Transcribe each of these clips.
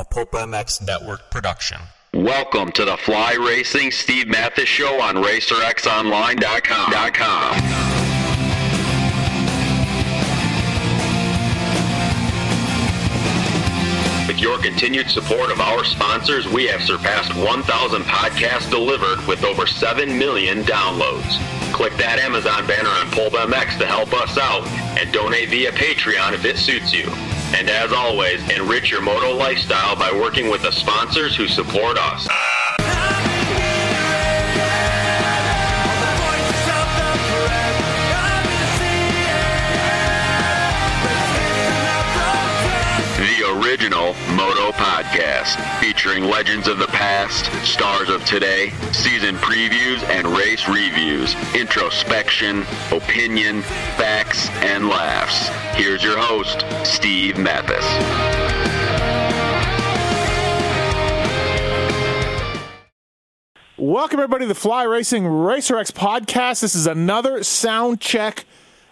a Pulp MX network production. Welcome to the Fly Racing Steve Matthes Show on RacerXOnline.com. With your continued support of our sponsors, we have surpassed 1,000 podcasts delivered with over 7 million downloads. Click that Amazon banner on Pulp MX to help us out and donate via Patreon if it suits you. And as always, enrich your moto lifestyle by working with the sponsors who support us. Original Moto Podcast, featuring legends of the past, stars of today, season previews and race reviews, introspection, opinion, facts, and laughs. Here's your host, Steve Matthes. Welcome, everybody, to the Fly Racing Racer X podcast. This is another sound check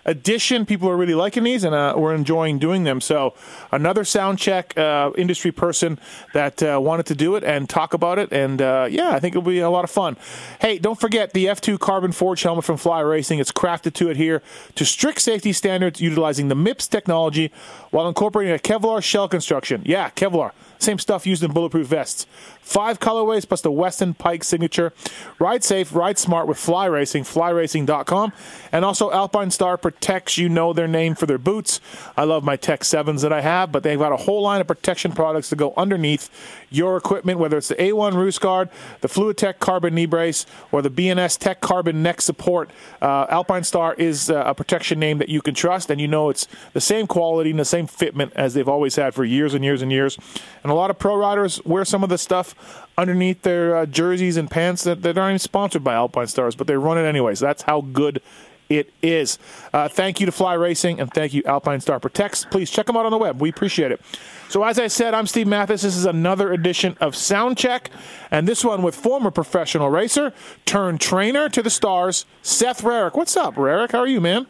edition. People are really liking these, and uh, we're enjoying doing them. So, another sound check uh, industry person that uh, wanted to do it and talk about it. And uh, yeah, I think it'll be a lot of fun. Hey, don't forget the F2 Carbon Forge helmet from Fly Racing. It's crafted to adhere to strict safety standards utilizing the MIPS technology while incorporating a Kevlar shell construction. Yeah, Kevlar. Same stuff used in bulletproof vests. Five colorways plus the Weston Peick signature. Ride safe, ride smart with Fly Racing, flyracing.com. And also Alpine Star protects, you know their name for their boots. I love my Tech 7s that I have, but they've got a whole line of protection products to go underneath your equipment, whether it's the A1 Roost Guard, the Fluid Tech Carbon Knee Brace, or the BNS Tech Carbon Neck Support. Uh, Alpine Star is uh, a protection name that you can trust, and you know it's the same quality and the same fitment as they've always had for years and years and years. And a lot of pro riders wear some of the stuff underneath their uh, jerseys and pants that, that aren't even sponsored by Alpinestars, but they run it anyways. That's how good it is. Uh, thank you to Fly Racing and thank you Alpine Star Protects. Please check them out on the web. We appreciate it. So as I said, I'm Steve Matthes. This is another edition of Soundcheck, and this one with former professional racer turned trainer to the stars, Seth Rarick. What's up, Rarick? How are you, man?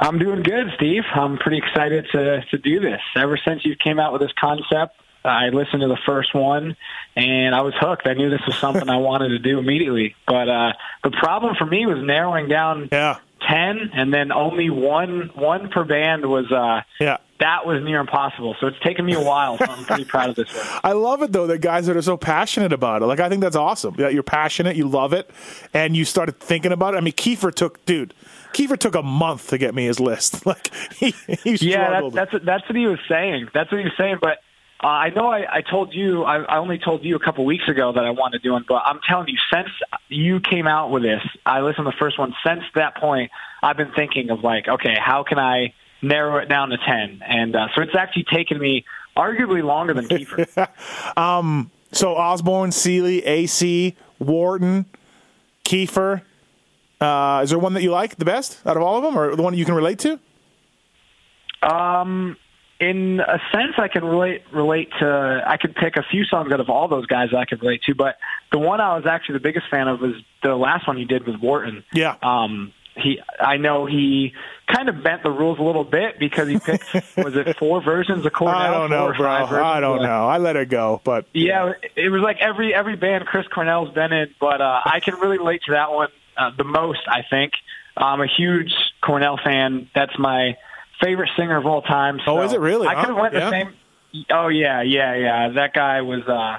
I'm doing good, Steve. I'm pretty excited to to do this. Ever since you came out with this concept, I listened to the first one and I was hooked. I knew this was something I wanted to do immediately. But uh the problem for me was narrowing down Yeah. 10 and then only one one per band was uh Yeah. that was near impossible. So it's taken me a while, so I'm pretty proud of this one. I love it though, the guys that are so passionate about it. Like I think that's awesome. That you're passionate, you love it, and you started thinking about it. I mean, Keefer took, dude, Keefer took a month to get me his list. Like he, he Yeah, that, that's what, that's what he was saying. That's what he was saying. But uh, I know I, I told you, I, I only told you a couple weeks ago that I wanted to do one. But I'm telling you, since you came out with this, I listened to the first one. Since that point, I've been thinking of like, okay, how can I narrow it down to ten? And uh, so it's actually taken me arguably longer than Keefer. um, so Osborne, Seely, AC, Wharton, Keefer. Uh, is there one that you like the best out of all of them, or the one you can relate to? Um, in a sense, I can relate relate to. I could pick a few songs out of all those guys that I could relate to, but the one I was actually the biggest fan of was the last one he did with Wharton. Yeah. Um, he, I know he kind of bent the rules a little bit because he picked was it four versions of Cornell? I don't know, bro. I don't know. I let it go, but Yeah, it was like every every band Chris Cornell's been in, but uh, I can really relate to that one uh, the most. I think I'm a huge Cornell fan. That's my favorite singer of all time. Oh, is it really, I could have went Yeah. the same. Oh yeah, yeah, yeah. That guy was uh,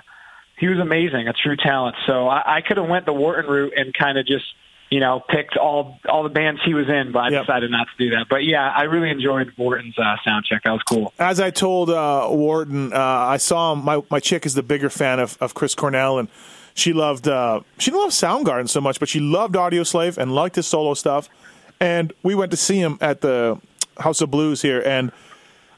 he was amazing, a true talent. So I, I could have went the Wharton route and kind of just you know picked all all the bands he was in, but I Yep. decided not to do that. But yeah, I really enjoyed Wharton's uh, sound check. That was cool. as I told uh, Wharton, uh, I saw him. My my chick is the bigger fan of, of Chris Cornell, and she loved uh, she didn't love Soundgarden so much, but she loved Audioslave and liked his solo stuff. And we went to see him at the House of Blues here, and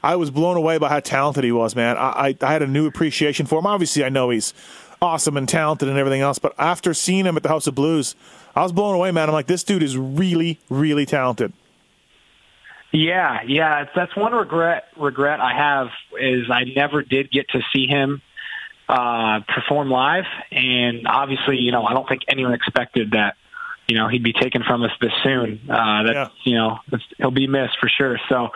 I was blown away by how talented he was, man. I, I, I had a new appreciation for him. Obviously, I know he's awesome and talented and everything else, but after seeing him at the House of Blues, I was blown away, man. I'm like, this dude is really, really talented. Yeah, yeah, that's one regret regret I have is I never did get to see him uh, perform live, and obviously, you know, I don't think anyone expected that. You know, he'd be taken from us this soon. Uh, that's Yeah. you know, that's, he'll be missed for sure. So,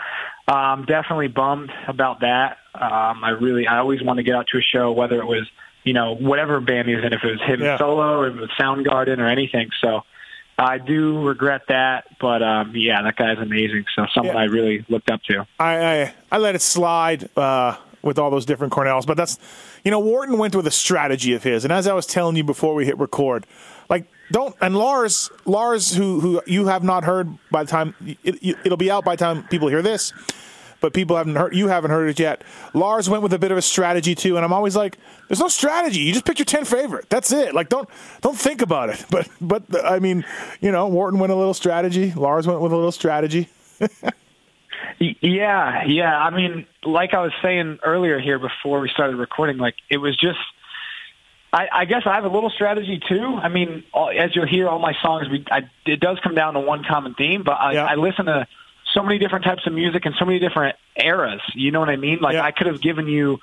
I'm definitely bummed about that. Um, I really, I always want to get out to a show, whether it was, you know, whatever band he was in, if it was him Yeah. solo or if it was Soundgarden or anything. So I do regret that, but um, yeah, that guy's amazing. So someone Yeah. I really looked up to. I, I I let it slide uh, with all those different Cornells, but that's you know Wharton went with a strategy of his, and as I was telling you before we hit record, like don't and Lars Lars who who you have not heard by the time it, it'll be out by the time people hear this. But people haven't heard. You haven't heard it yet. Lars went with a bit of a strategy too, and I'm always like, "There's no strategy. You just pick your ten favorite. That's it. Like, don't don't think about it." But but I mean, you know, Wharton went a little strategy. Lars went with a little strategy. Yeah, yeah. I mean, like I was saying earlier here before we started recording, like it was just. I, I guess I have a little strategy too. I mean, all, as you'll hear, all my songs, we, I, it does come down to one common theme. But I, Yeah. I listen to so many different types of music and so many different eras. You know what I mean? Like Yeah. I could have given you,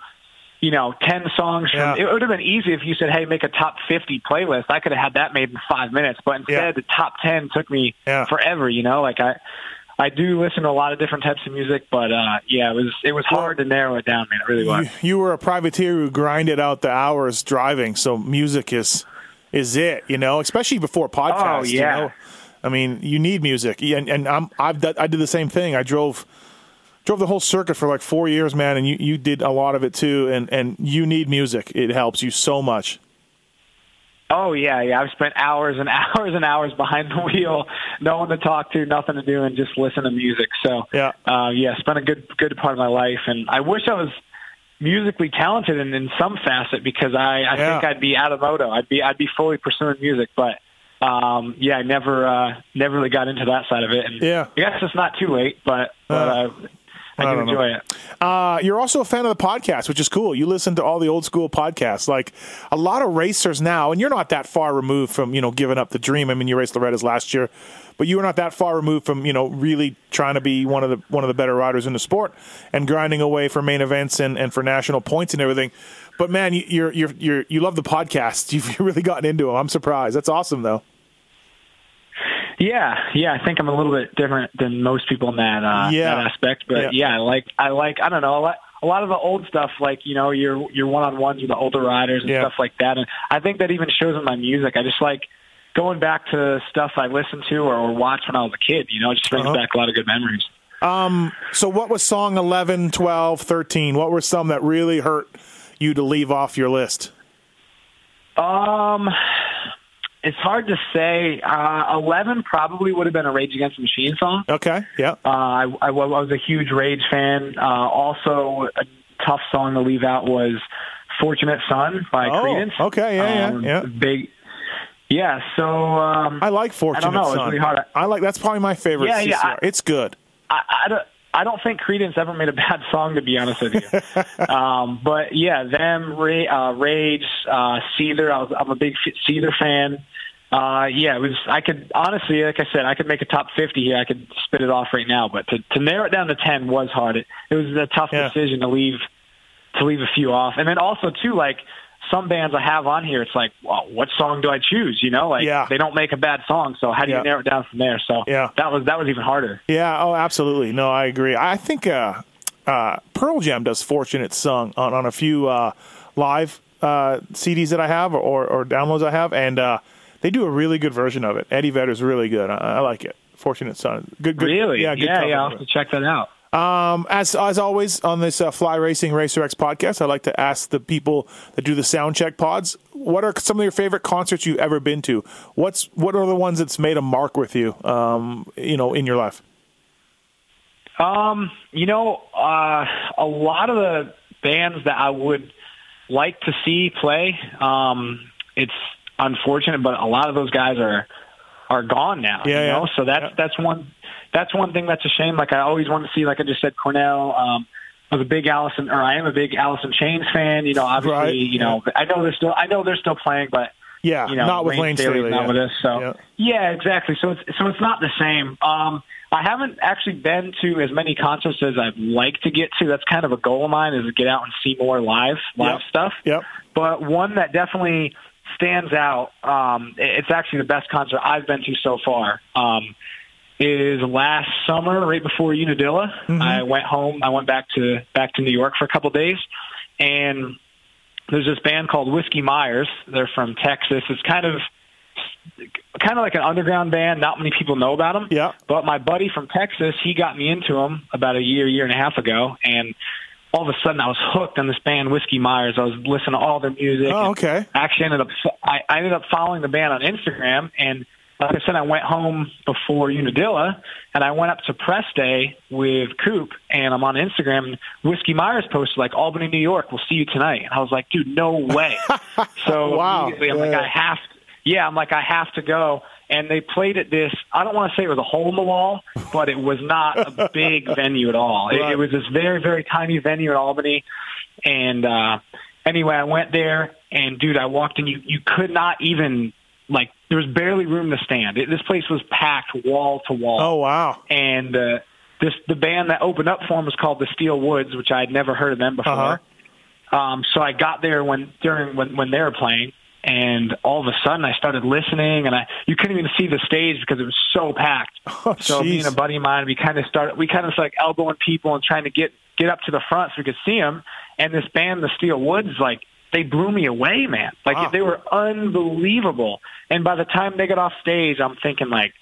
you know, ten songs. From, Yeah. It would have been easy if you said, "Hey, make a top fifty playlist." I could have had that made in five minutes. But instead, Yeah. the top ten took me forever. You know, like I. I do listen to a lot of different types of music, but uh, yeah, it was it was hard to narrow it down, man. It really was. you, you were a privateer who grinded out the hours driving, so music is is it, you know, especially before podcasts. Oh, yeah. You know? I mean, you need music, and and I'm I've I did the same thing. I drove drove the whole circuit for like four years, man, and you you did a lot of it too, and and you need music. It helps you so much. Oh yeah, yeah. I've spent hours and hours and hours behind the wheel, no one to talk to, nothing to do, and just listen to music. So Yeah. uh, yeah, spent a good good part of my life, and I wish I was musically talented in, in some facet because I, I Yeah. think I'd be out of moto. I'd be I'd be fully pursuing music, but um, yeah, I never uh, never really got into that side of it. And Yeah. I guess it's not too late, but but Uh, uh, I, do don't know. enjoy it. Uh, you're also a fan of the podcast, which is cool. You listen to all the old school podcasts. Like a lot of racers now, and you're not that far removed from, you know, giving up the dream. I mean, you raced Loretta's last year, but you were not that far removed from, you know, really trying to be one of the one of the better riders in the sport and grinding away for main events and, and for national points and everything. But man, you, you're you're you're you love the podcast. You've really gotten into them. I'm surprised. That's awesome, though. Yeah, yeah, I think I'm a little bit different than most people in that uh, Yeah. that aspect. But Yeah. yeah. I like I like I don't know a lot, a lot of the old stuff, like you know your your one on ones with the older riders and Yeah. stuff like that. And I think that even shows in my music. I just like going back to stuff I listened to or, or watched when I was a kid. You know, it just brings Uh-huh. back a lot of good memories. Um, so what was song 11, 12, 13? What were some that really hurt you to leave off your list? Um, it's hard to say. Uh, Eleven probably would have been a Rage Against the Machine song. Okay, yeah. Uh, I, I, I was a huge Rage fan. Uh, also, a tough song to leave out was "Fortunate Son" by Oh, Creedence. okay, yeah, yeah, Um, yeah. Big, yeah. So um, I like Fortunate I don't know, it's Son. really hard. I like that's probably my favorite. Yeah, yeah, I- it's good. I, I don't. I don't think Creedence ever made a bad song, to be honest with you. um, but yeah, them, Ra- uh, Rage, uh, Seether. I was, I'm a big Seether fan. Uh, yeah, it was. I could honestly, like I said, I could make a top 50 here. I could spit it off right now, but to, to narrow it down to 10 was hard. It, it was a tough Yeah. decision to leave to leave a few off, and then also too, like some bands I have on here, it's like, well, what song do I choose? You know, like Yeah. they don't make a bad song, so how do Yeah. you narrow it down from there? So Yeah. that was that was even harder. Yeah. Oh, absolutely. No, I agree. I think uh, uh, Pearl Jam does "Fortunate Son" on on a few uh, live uh, CDs that I have or, or downloads I have, and uh, they do a really good version of it. Eddie Vedder's really good. I, I like it. "Fortunate Son." Good. good Really? Yeah. Good yeah, yeah. I'll have to check that out. As as always on this uh, Fly Racing Racer X podcast, I like to ask the people that do the sound check pods, what are some of your favorite concerts you've ever been to? What's what are the ones that's made a mark with you, um, you know, in your life? Um, you know, uh, a lot of the bands that I would like to see play, um, it's unfortunate, but a lot of those guys are are gone now. Yeah, you yeah. know, so that's Yeah. that's one that's one thing that's a shame. Like I always wanted to see, like I just said, Cornell. Um, I was a big Alice in, or I am a big Alice in Chains fan. You know, obviously, Right, you know, I know they're still, I know they're still playing, but Yeah, you know, not with Layne Staley's Staley. not yeah. with us. So Yeah. yeah. exactly. So it's so it's not the same. Um, I haven't actually been to as many concerts as I'd like to get to. That's kind of a goal of mine is to get out and see more live live Yep. stuff. Yep. But one that definitely stands out. Um, it's actually the best concert I've been to so far. Um, is last summer, right before Unadilla. I went home. I went back to back to New York for a couple days, and there's this band called Whiskey Myers. They're from Texas. It's kind of kind of like an underground band. Not many people know about them. Yeah. But my buddy from Texas, he got me into them about a year, year and a half ago, and all of a sudden I was hooked on this band Whiskey Myers. I was listening to all their music. Oh, okay. Actually, ended up I, I ended up following the band on Instagram, and like I said, I went home before Unadilla, and I went up to press day with Coop, and I'm on Instagram. And Whiskey Myers posted like Albany, New York. We'll see you tonight, and I was like, dude, no way. so Wow. immediately, I'm like, I have to. Yeah, I'm like, I have to go. And they played at this. I don't want to say it was a hole in the wall, but it was not a big venue at all. It, it was this very, very tiny venue in Albany. And uh, anyway, I went there, and dude, I walked in. You you could not even like there was barely room to stand. It, this place was packed wall to wall Oh wow. and uh, this the band that opened up for him was called the Steel Woods, which I had never heard of them before. Um, so I got there when during when when they were playing, and all of a sudden I started listening, and I you couldn't even see the stage because it was so packed. Oh, so me and a buddy of mine, we kind of started we kind of like elbowing people and trying to get get up to the front so we could see them. And this band, the Steel Woods, like they blew me away, man. Like Wow. they were unbelievable. And by the time they got off stage, I'm thinking like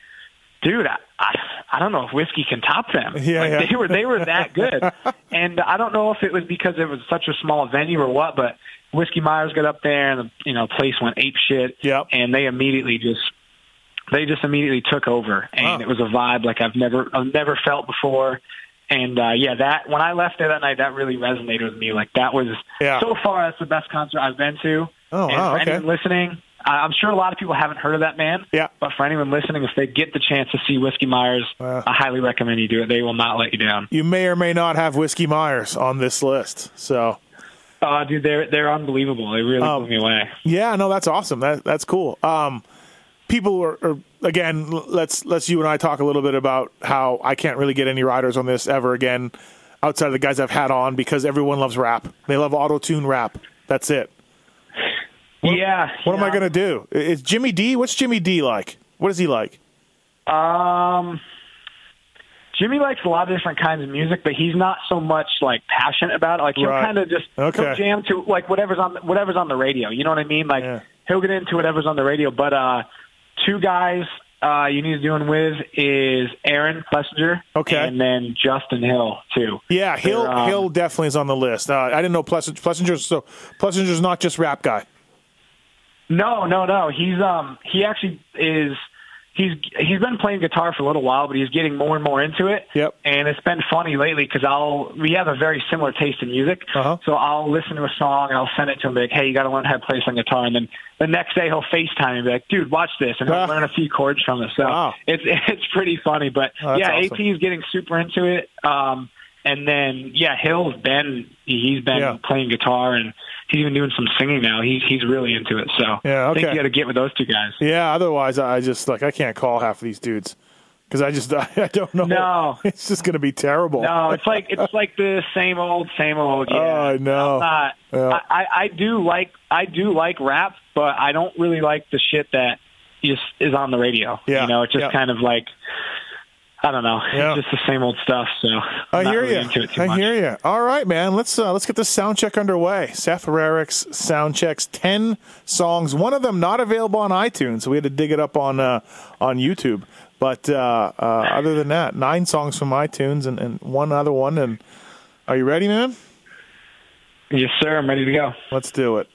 dude, I, I I don't know if whiskey can top them. Yeah, like, yeah. They were they were that good, and I don't know if it was because it was such a small venue or what, but Whiskey Myers got up there and the you know place went ape shit. Yep. and they immediately just they just immediately took over, and Wow. it was a vibe like I've never I've never felt before. And uh yeah, that when I left there that night, that really resonated with me. Like that was Yeah. so far that's the best concert I've been to. Oh, and wow, for okay. anyone listening, I'm sure a lot of people haven't heard of that man. Yeah. But for anyone listening, if they get the chance to see Whiskey Myers, Wow. I highly recommend you do it. They will not let you down. You may or may not have Whiskey Myers on this list. So Uh, dude, they're they're unbelievable. They really Um, blew me away. yeah, no, that's awesome. That that's cool. Um, people are, are again. Let's let's you and I talk a little bit about how I can't really get any riders on this ever again, outside of the guys I've had on because everyone loves rap. They love auto tune rap. That's it. yeah. What am I gonna do? Is Jimmy D? What's Jimmy D like? What is he like? Um, Jimmy likes a lot of different kinds of music, but he's not so much like passionate about it. Like he'll Right. kind of just Okay. he'll jam to like whatever's on whatever's on the radio. You know what I mean? Like Yeah. he'll get into whatever's on the radio. But uh, two guys uh, you need to do one with is Aaron Plessinger, Okay. and then Justin Hill too. Yeah, Hill um, Hill definitely is on the list. Uh, I didn't know Plessinger. Plessinger's so Plessinger's not just rap guy. No, no, no. He's um he actually is he's he's been playing guitar for a little while, but he's getting more and more into it. Yep. And it's been funny lately because I'll we have a very similar taste in music. Uh-huh. So I'll listen to a song and I'll send it to him like, hey, you got to learn how to play some guitar, and then the next day he'll FaceTime me and be like, dude, watch this, and he'll learn a few chords from it. So Wow. it's it's pretty funny, but Oh, yeah, awesome. AP is getting super into it. Um, and then yeah, Hill's been he's been Yeah. playing guitar and he's even doing some singing now. He's he's really into it. So Yeah, I think okay. you got to get with those two guys. Yeah, otherwise I just like I can't call half of these dudes because I just I don't know. No. it's just gonna be terrible. No, it's like it's like the same old, same old. Yeah, Oh, I know. Not, Yeah. I, I I do like I do like rap, but I don't really like the shit that is is on the radio. Yeah, you know, it's just yeah. kind of like I don't know. Yeah. It's just the same old stuff. So I'm I hear really you. into it too I much. hear you. All right, man. Let's uh, let's get this sound check underway. Seth Rarick's sound checks ten songs. One of them not available on iTunes, so we had to dig it up on uh, on YouTube. But uh, uh, other than that, nine songs from iTunes and, and one other one. And are you ready, man? Yes, sir. I'm ready to go. Let's do it.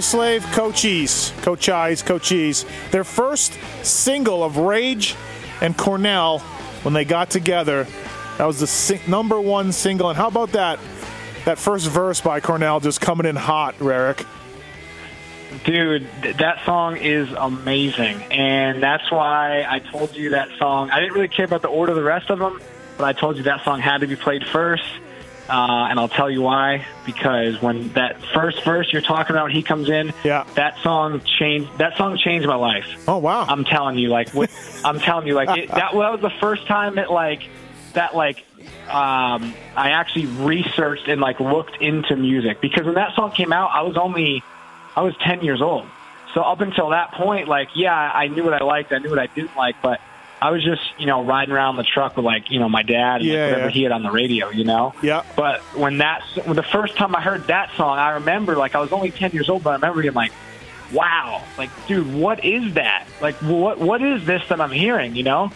Slave Cochise, Cochise, Cochise. Their first single of Rage and Cornell when they got together. That was the sing- number one single. And how about that? That first verse by Cornell just coming in hot, Rarick. Dude, that song is amazing, and that's why I told you that song. I didn't really care about the order of the rest of them, but I told you that song had to be played first, uh, and I'll tell you why. Because when that first verse you're talking about, he comes in. Yeah. That song changed. That song changed my life. Oh wow! I'm telling you, like, what, I'm telling you, like, it, that, that was the first time it, like, that, like, um, I actually researched and like looked into music because when that song came out, I was only, I was 10 years old. So up until that point, like, yeah, I knew what I liked, I knew what I didn't like, but I was just, you know, riding around the truck with like, you know, my dad and like, Yeah, whatever yeah. he had on the radio, you know. Yeah. But when that, when the first time I heard that song, I remember like I was only 10 years old, but I remember being like, wow, like, dude, what is that? Like, what what is this that I'm hearing? You know,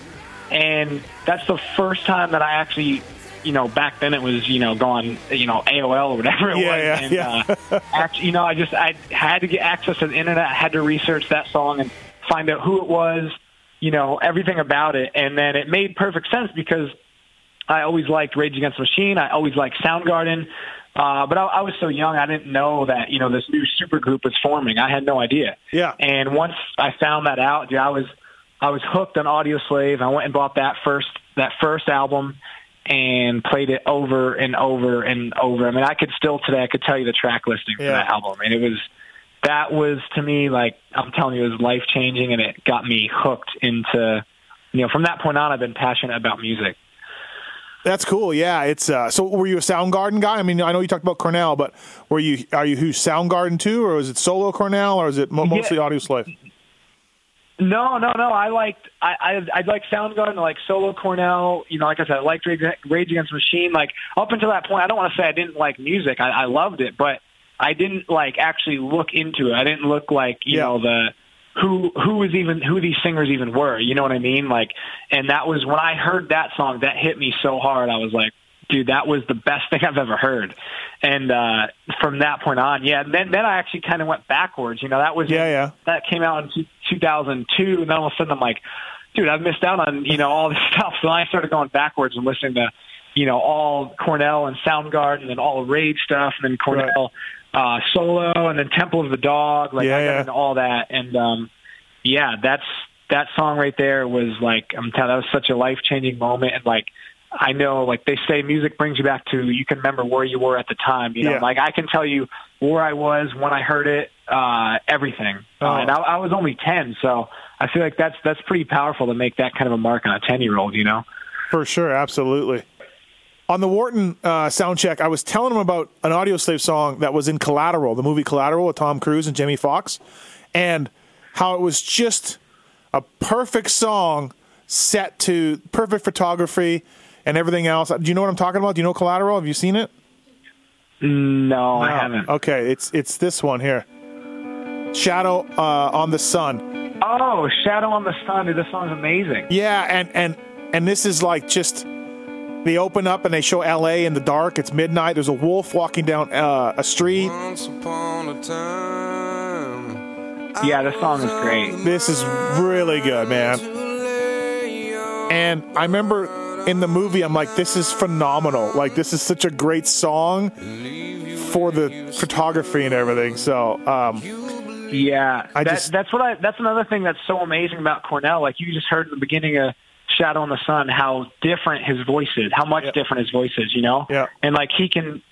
and that's the first time that I actually, you know, back then it was, you know, going, you know, AOL or whatever it Yeah, was, yeah, and yeah. uh, act, you know, I just I had to get access to the internet, I had to research that song and find out who it was, you know, everything about it, and then it made perfect sense because I always liked Rage Against the Machine. I always liked Soundgarden. Uh, but I, I was so young, I didn't know that, you know, this new supergroup was forming. I had no idea. Yeah. And once I found that out, dude, I was, I was hooked on Audio Slave. I went and bought that first, that first album and played it over and over and over. I mean, I could still today, I could tell you the track listing for that album. I And it was, that was to me, like, I'm telling you, it was life changing and it got me hooked into, you know, from that point on, I've been passionate about music. That's cool. Yeah, it's uh, so. Were you a Soundgarden guy? I mean, I know you talked about Cornell, but were you are you who Soundgarden too, or is it solo Cornell, or is it mo- mostly Audioslave? No, no, no. I liked I I, I like Soundgarden, I liked Solo Cornell. You know, like I said, I liked Rage, Rage Against Machine. Like up until that point, I don't want to say I didn't like music. I, I loved it, but I didn't like actually look into it. I didn't look like you Yeah. know the who who was even who these singers even were. You know what I mean? Like, and that was when I heard that song that hit me so hard. I was like, dude, that was the best thing I've ever heard. And uh from that point on, yeah. Then then I actually kind of went backwards. You know, that was Yeah, yeah. that came out in 2002, and then all of a sudden I'm like, dude, I've missed out on you know all this stuff. So I started going backwards and listening to you know all Cornell and Soundgarden and then all Rage stuff, and then Cornell uh, solo, and then Temple of the Dog. Like Yeah, I got yeah. into all that, and um, yeah, that's that song right there was like I'm telling that was such a life changing moment, and like. I know, like they say, music brings you back to you can remember where you were at the time. You know, Yeah. like I can tell you where I was when I heard it, uh, everything. Oh. Uh, and I, I was only ten, so I feel like that's that's pretty powerful to make that kind of a mark on a ten year old. You know. For sure, absolutely. On the Wharton uh, sound check, I was telling him about an Audioslave song that was in Collateral, the movie Collateral with Tom Cruise and Jamie Foxx, and how it was just a perfect song set to perfect photography and everything else. Do you know what I'm talking about? Do you know Collateral? Have you seen it? No, I haven't. Okay, it's it's this one here. Shadow uh, on the Sun. Oh, Shadow on the Sun. Dude, this song's amazing. Yeah, and and and this is like just they open up and they show L.A. in the dark. It's midnight. There's a wolf walking down uh, a street. Once upon a time. Yeah, this song is great. This is really good, man. And I remember in the movie, I'm like, this is phenomenal. Like, this is such a great song for the photography and everything. So, um, Yeah, I that, just- that's what I. That's another thing that's so amazing about Cornell. Like you just heard in the beginning of Shadow on the Sun, how different his voice is, how much Yeah. different his voice is. You know, Yeah. and like he can,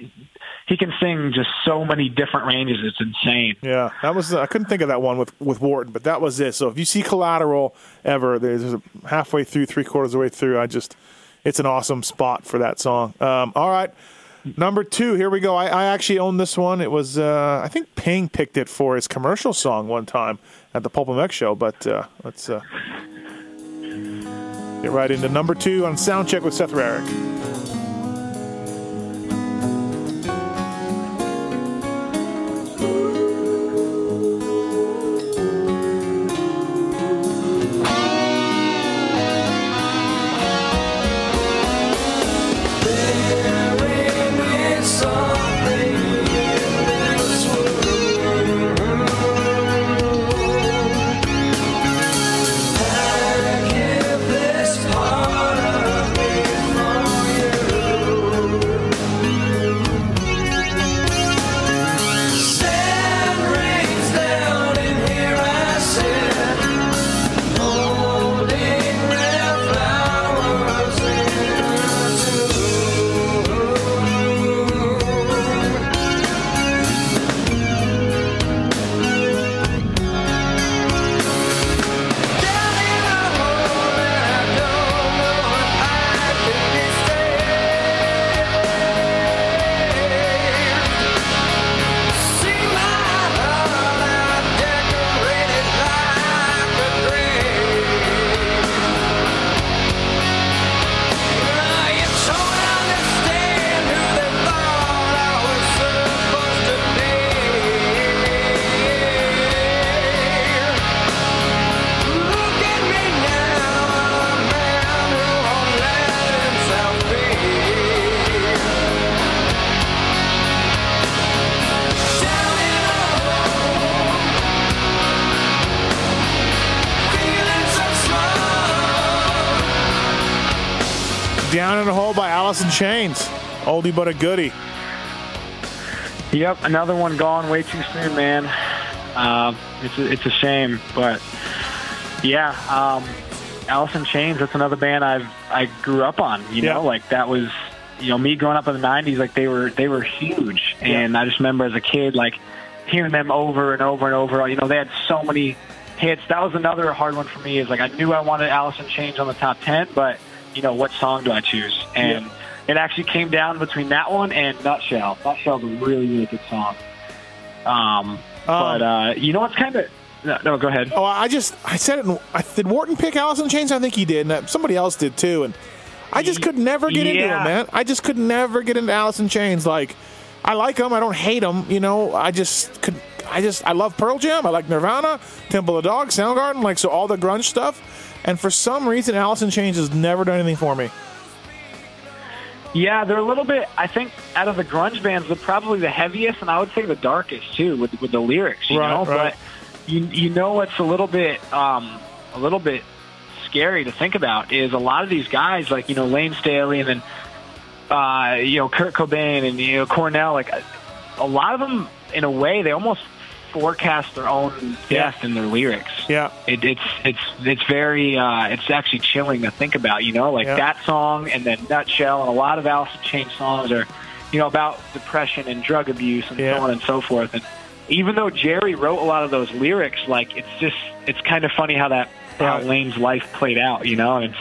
he can sing just so many different ranges. It's insane. yeah, that was I couldn't think of that one with with Wharton, but that was it. So if you see Collateral ever, there's a halfway through, three quarters of the way through. I just, it's an awesome spot for that song. Um, all right. Number two, here we go. I, I actually own this one. It was, uh, I think Ping picked it for his commercial song one time at the Pulp MX show. But uh, let's uh, get right into number two on Soundcheck with Seth Rarick. Down in the Hole by Alice in Chains. Oldie but a goodie. Yep, another one gone way too soon, man. Uh, it's a, it's a shame, but yeah, um, in Chains. That's another band I've I grew up on. You Yeah. know, like that was you know me growing up in the '90s. Like they were they were huge, and I just remember as a kid like hearing them over and over and over. You know, they had so many hits. That was another hard one for me. Is like I knew I wanted Alice in Chains on the top ten, but you know what song do I choose? And it actually came down between that one and Nutshell. Nutshell's a really really good song. Um, but uh, you know what's kind of no, no, go ahead. Oh, I just I said it. In, I, did Wharton pick Alice in Chains? I think he did, and that, somebody else did too. And I just could never get into Yeah. him, man. I just could never get into Alice in Chains. Like, I like them. I don't hate them. You know, I just could. I just I love Pearl Jam. I like Nirvana, Temple of Dog, Soundgarden, like so all the grunge stuff. And for some reason, Alice in Chains has never done anything for me. Yeah, they're a little bit. I think out of the grunge bands, they're probably the heaviest, and I would say the darkest too, with with the lyrics. You Right, know, right. but you you know what's a little bit um, a little bit scary to think about is a lot of these guys, like you know Layne Staley, and then uh, you know Kurt Cobain and you know Cornell, like a lot of them, in a way, they almost forecast their own death in their lyrics Yeah, it, it's it's it's very uh, it's actually chilling to think about. You know, like Yeah. that song and then Nutshell and a lot of Alice in Chains songs are, you know, about depression and drug abuse and Yeah. so on and so forth. And even though Jerry wrote a lot of those lyrics, like it's just it's kind of funny how that how. Layne's life played out. You know, and it's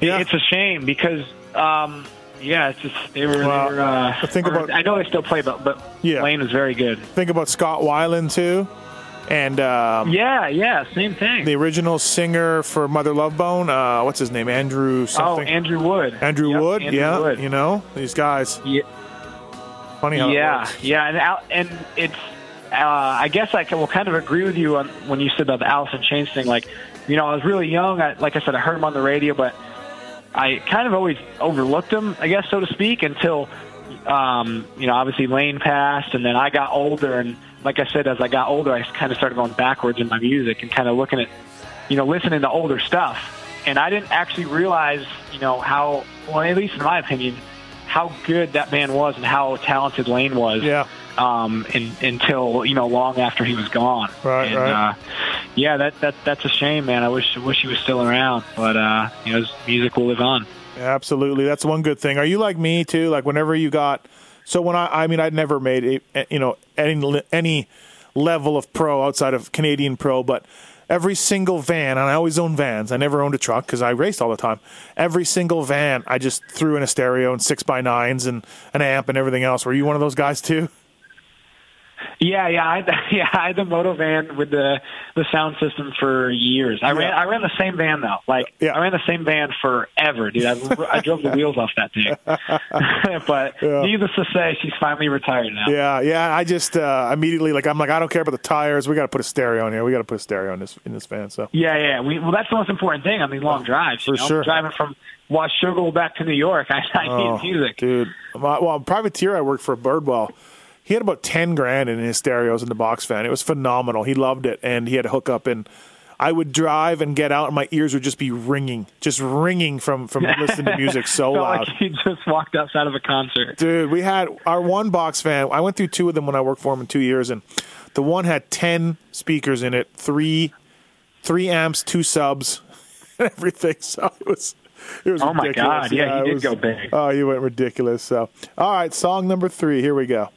Yeah. it's a shame because. um yeah, it's just they were. Well, they were uh, think about- I know they still play, but but Yeah. Layne was very good. think about Scott Weiland too, and um, Yeah, yeah, same thing. the original singer for Mother Love Bone. Uh, what's his name? Andrew oh. Andrew Wood. Andrew Yep, Wood. Andrew yeah, Wood. you know these guys. Yeah, Funny how yeah, yeah, and Al- and it's. Uh, I guess I can, will kind of agree with you on when you said about the in Chains thing. Like, you know, I was really young. I, like I said, I heard him on the radio, but I kind of always overlooked him, I guess, so to speak, until um, you know, obviously Layne passed, and then I got older, and like I said, as I got older, I kind of started going backwards in my music and kind of looking at, you know, listening to older stuff, and I didn't actually realize, you know, how well, at least in my opinion, how good that band was and how talented Lane was. Yeah. Um, in, until you know, long after he was gone. Right, and, right. Uh, yeah, that that that's a shame, man. I wish wish he was still around, but uh, you know, his music will live on. Absolutely, that's one good thing. Are you like me too? Like whenever you got, so when I, I mean, I'd never made a, a- you know any any level of pro outside of Canadian pro, but every single van, and I always owned vans. I never owned a truck because I raced all the time. Every single van, I just threw in a stereo and six by nines and an amp and everything else. Were you one of those guys too? Yeah, yeah, I, yeah. I had the moto van with the the sound system for years. I ran I ran the same van though. Like Yeah. I ran the same van forever, dude. I, I drove the wheels off that thing. but Yeah. needless to say, she's finally retired now. Yeah, yeah. I just uh, immediately like I'm like I don't care about the tires. We got to put a stereo in here. We got to put a stereo in this in this van. So Yeah, yeah. We, well, that's the most important thing on these long drives. You For know? sure. Driving from Washougal back to New York, I, I Oh, need music. dude. My, well, privateer I worked for Birdwell. He had about ten grand in his stereos in the box van. It was phenomenal. He loved it, and he had a hookup. And I would drive and get out, and my ears would just be ringing, just ringing from from listening to music so loud. like he just walked outside of a concert. Dude, we had our one box van. I went through two of them when I worked for him in two years, and the one had ten speakers in it, three three amps, two subs, and everything. So it was it was Oh my ridiculous. God, yeah, he did was- go big. Oh, you went ridiculous. So all right, song number three. Here we go.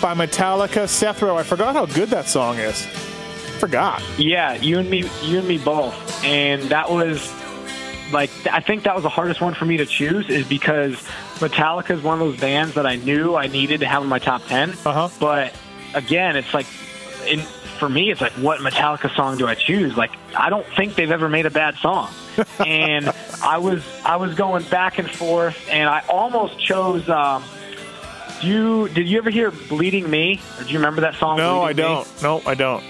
By Metallica. Seth Rowe, I forgot how good that song is. Forgot. Yeah, you and me, you and me both. And that was like, I think that was the hardest one for me to choose, is because Metallica is one of those bands that I knew I needed to have in my top 10 Uh-huh. But again, it's like, in, for me, it's like, what Metallica song do I choose? Like, I don't think they've ever made a bad song. and I was I was going back and forth, and I almost chose. Um, you did you ever hear "Bleeding Me"? Or do you remember that song? No, I Bleeding Me? don't. No, I don't.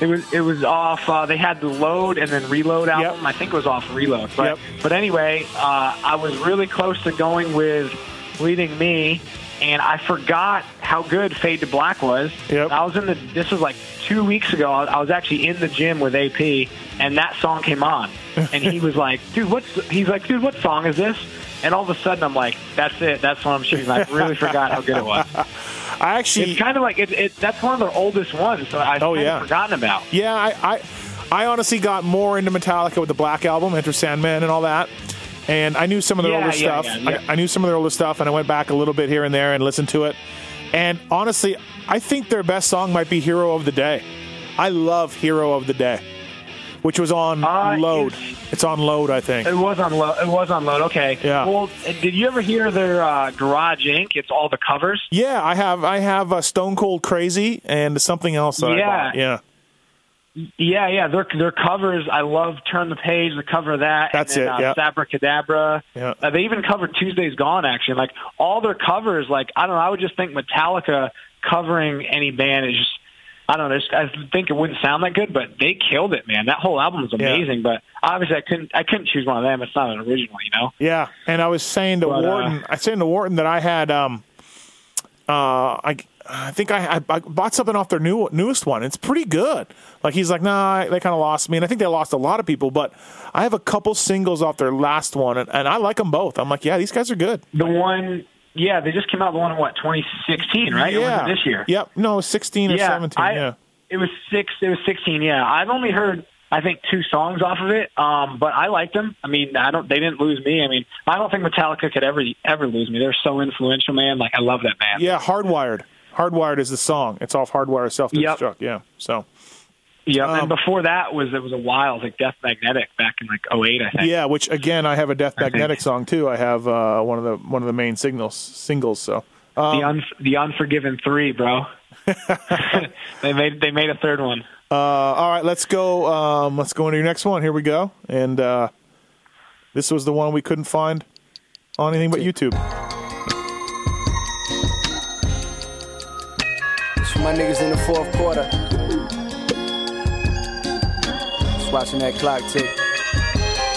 It was it was off. Uh, they had the Load and then Reload album. Yep. I think it was off Reload. But Yep. but anyway, uh, I was really close to going with Bleeding Me, and I forgot how good Fade to Black was. Yep. I was in the. This was like two weeks ago. I I was actually in the gym with AP, and that song came on, and he was like, "Dude, what's?" He's like, "Dude, what song is this?" And all of a sudden, I'm like, "That's it. That's what I'm shooting. I really forgot how good it was. I actually. It's kind of like it, it. That's one of their oldest ones, so I've Oh, yeah. forgotten about. Yeah, I, I, I honestly got more into Metallica with the Black Album, Enter Sandman, and all that. And I knew some of their Yeah, older yeah, stuff. yeah. I, I knew some of their older stuff, and I went back a little bit here and there and listened to it. And honestly, I think their best song might be "Hero of the Day." I love "Hero of the Day," which was on Uh, Load. it's- It's on Load, I think. It was on load. It was on load. Okay. Yeah. Well, did you ever hear their uh, Garage Inc? It's all the covers. Yeah, I have. I have uh, Stone Cold Crazy and something else. Yeah. yeah. Yeah, yeah. Their their covers. I love Turn the Page. The cover of that. That's and it, then, yeah. Uh, Sabbra Cadabra. Yeah. Uh, they even covered Tuesday's Gone. Actually, like all their covers. Like I don't know. I would just think Metallica covering any band is just. I don't know. I think it wouldn't sound that good, but they killed it, man. That whole album was Yeah. amazing. But obviously, I couldn't. I couldn't choose one of them. It's not an original, you know. Yeah, and I was saying to But, uh, Wharton, I was saying to Wharton that I had, um, uh, I, I think I, I, I bought something off their new newest one. It's pretty good. Like he's like, nah, they kind of lost me, and I think they lost a lot of people. But I have a couple singles off their last one, and, and I like them both. I'm like, yeah, these guys are good. The one. Yeah, they just came out. The one in what 2016, right? Yeah, this year? Yep, no, 16 or 17. I, yeah, It was six. It was sixteen. Yeah, I've only heard I think two songs off of it, um, but I liked them. I mean, I don't. They didn't lose me. I mean, I don't think Metallica could ever ever lose me. They're so influential, man. Like I love that band. yeah. Hardwired, Hardwired is the song. It's off Hardwired Self Destruct. Yeah, so Yeah, Um, and before that was it was a while. It was like Death Magnetic back in like 08, I think. yeah. Which again, I have a Death Magnetic song too. I have uh, one of the one of the main signals singles. So. the un, the Unforgiven three, bro. they made they made a third one. Uh, all right, let's go. Um, let's go into your next one. Here we go. And uh, this was the one we couldn't find on anything but YouTube. It's for my niggas in the fourth quarter. Watching that clock tick.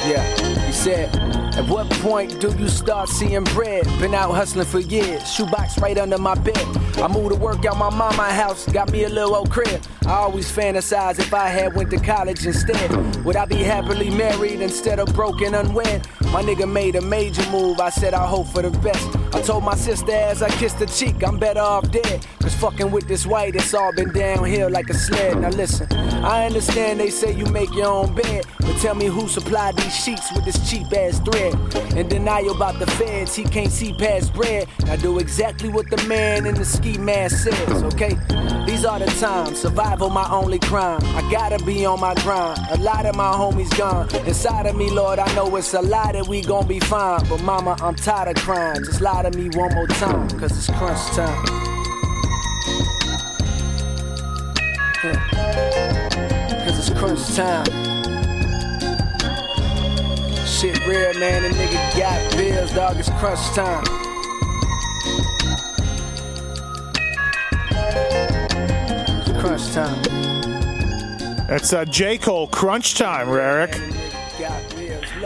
Yeah, he said, At what point do you start seeing bread? Been out hustling for years, shoebox right under my bed. I moved to work out my mama house, got me a little old crib. I always fantasize if I had went to college instead. Would I be happily married instead of broken unwed? My nigga made a major move, I said I hope for the best. I told my sister as I kissed her cheek, I'm better off dead. Cause fucking with this white, it's all been downhill like a sled. Now listen, I understand they say you make your own bed, but tell me who supplied these sheets with this cheap ass thread. In denial about the feds, he can't see past bread. I do exactly what the man in the ski mask says, okay? These are the times, survival my only crime. I gotta be on my grind. A lot of my homies gone. Inside of me, Lord, I know it's a lie that we gon' be fine. But mama, I'm tired of crying. Just lie to me one more time, cause it's crunch time. Yeah. Cause it's crunch time. Shit real, man. The nigga got bills, dog. It's crunch time. It's crunch time. It's uh, J. Cole Crunch Time, Rarick.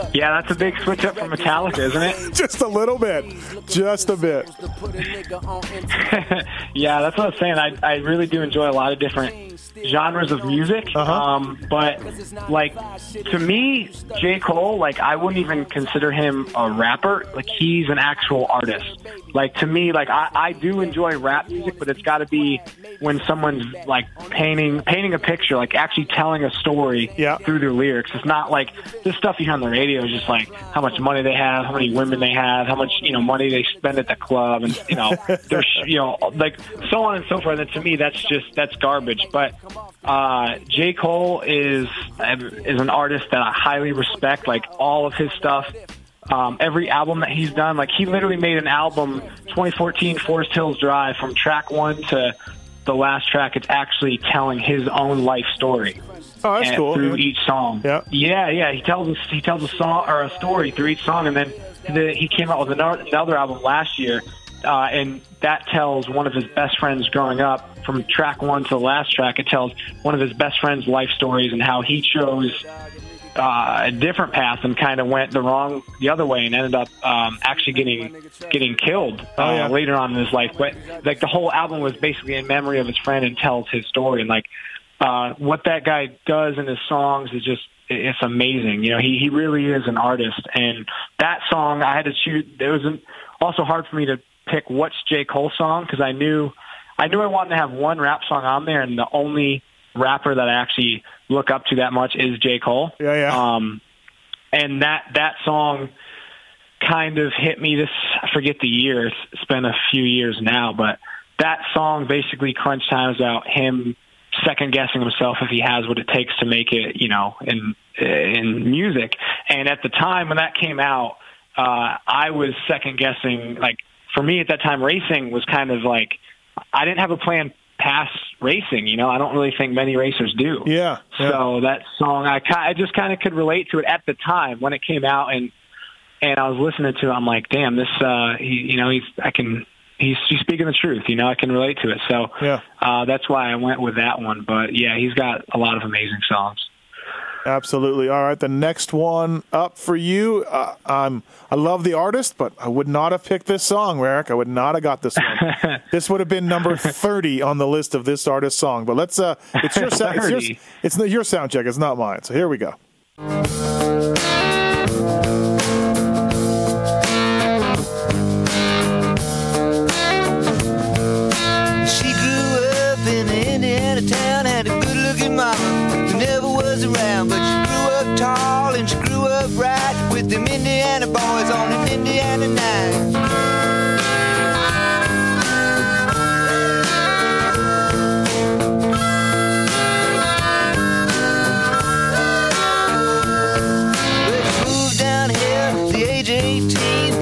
Got bills. Look. Yeah, that's a big switch up from Metallica, isn't it? Just a little bit. Just a bit. yeah, that's what I was saying. I I really do enjoy a lot of different genres of music. Uh-huh. Um, but like to me, J. Cole, like I wouldn't even consider him a rapper. Like he's an actual artist. Like to me, like I, I do enjoy rap music, but it's got to be when someone's like painting painting a picture, like actually telling a story Yeah. through their lyrics. It's not like this stuff you hear on the radio is just like how much money they have, how many women they have, how much you know money they spend at the club, and you know there's you know like so on and so forth. And to me, that's just that's garbage. But uh, J Cole is is an artist that I highly respect. Like all of his stuff. Um, every album that he's done, like he literally made an album, 2014 Forest Hills Drive, from track one to the last track. It's actually telling his own life story Oh, that's and cool. through each song. Yeah. yeah, yeah. He tells us he tells a song or a story through each song, and then the, he came out with another, another album last year, uh, and that tells one of his best friends growing up from track one to the last track. It tells one of his best friends' life stories and how he chose uh, a different path and kind of went the wrong the other way and ended up um, actually getting getting killed uh, Oh, yeah. later on in his life. But like the whole album was basically in memory of his friend and tells his story and like uh, what that guy does in his songs is just it's amazing. You know, he he really is an artist, and that song I had to choose. It was an, also hard for me to pick what's J Cole song because I knew I knew I wanted to have one rap song on there, and the only rapper that I actually look up to that much is J Cole. Yeah, yeah. Um, and that that song kind of hit me. This I forget the year. It's, it's been a few years now, but that song basically crunch time is about him second guessing himself if he has what it takes to make it, you know, in in music. And at the time when that came out, uh, I was second guessing. Like for me at that time, racing was kind of like I didn't have a plan past racing. You know, I don't really think many racers do. Yeah, yeah. So that song, I ki- I just kind of could relate to it at the time when it came out, and and I was listening to. it, I'm like, damn, this. uh he, You know, he's I can. He's, he's speaking the truth, you know. I can relate to it, so Yeah. uh, that's why I went with that one. But yeah, he's got a lot of amazing songs. Absolutely. All right, the next one up for you. Uh, I'm I love the artist, but I would not have picked this song, Eric. I would not have got this one. this would have been number 30 on the list of this artist's song. But let's uh it's your sound it's, your, it's your sound check, it's not mine. So here we go.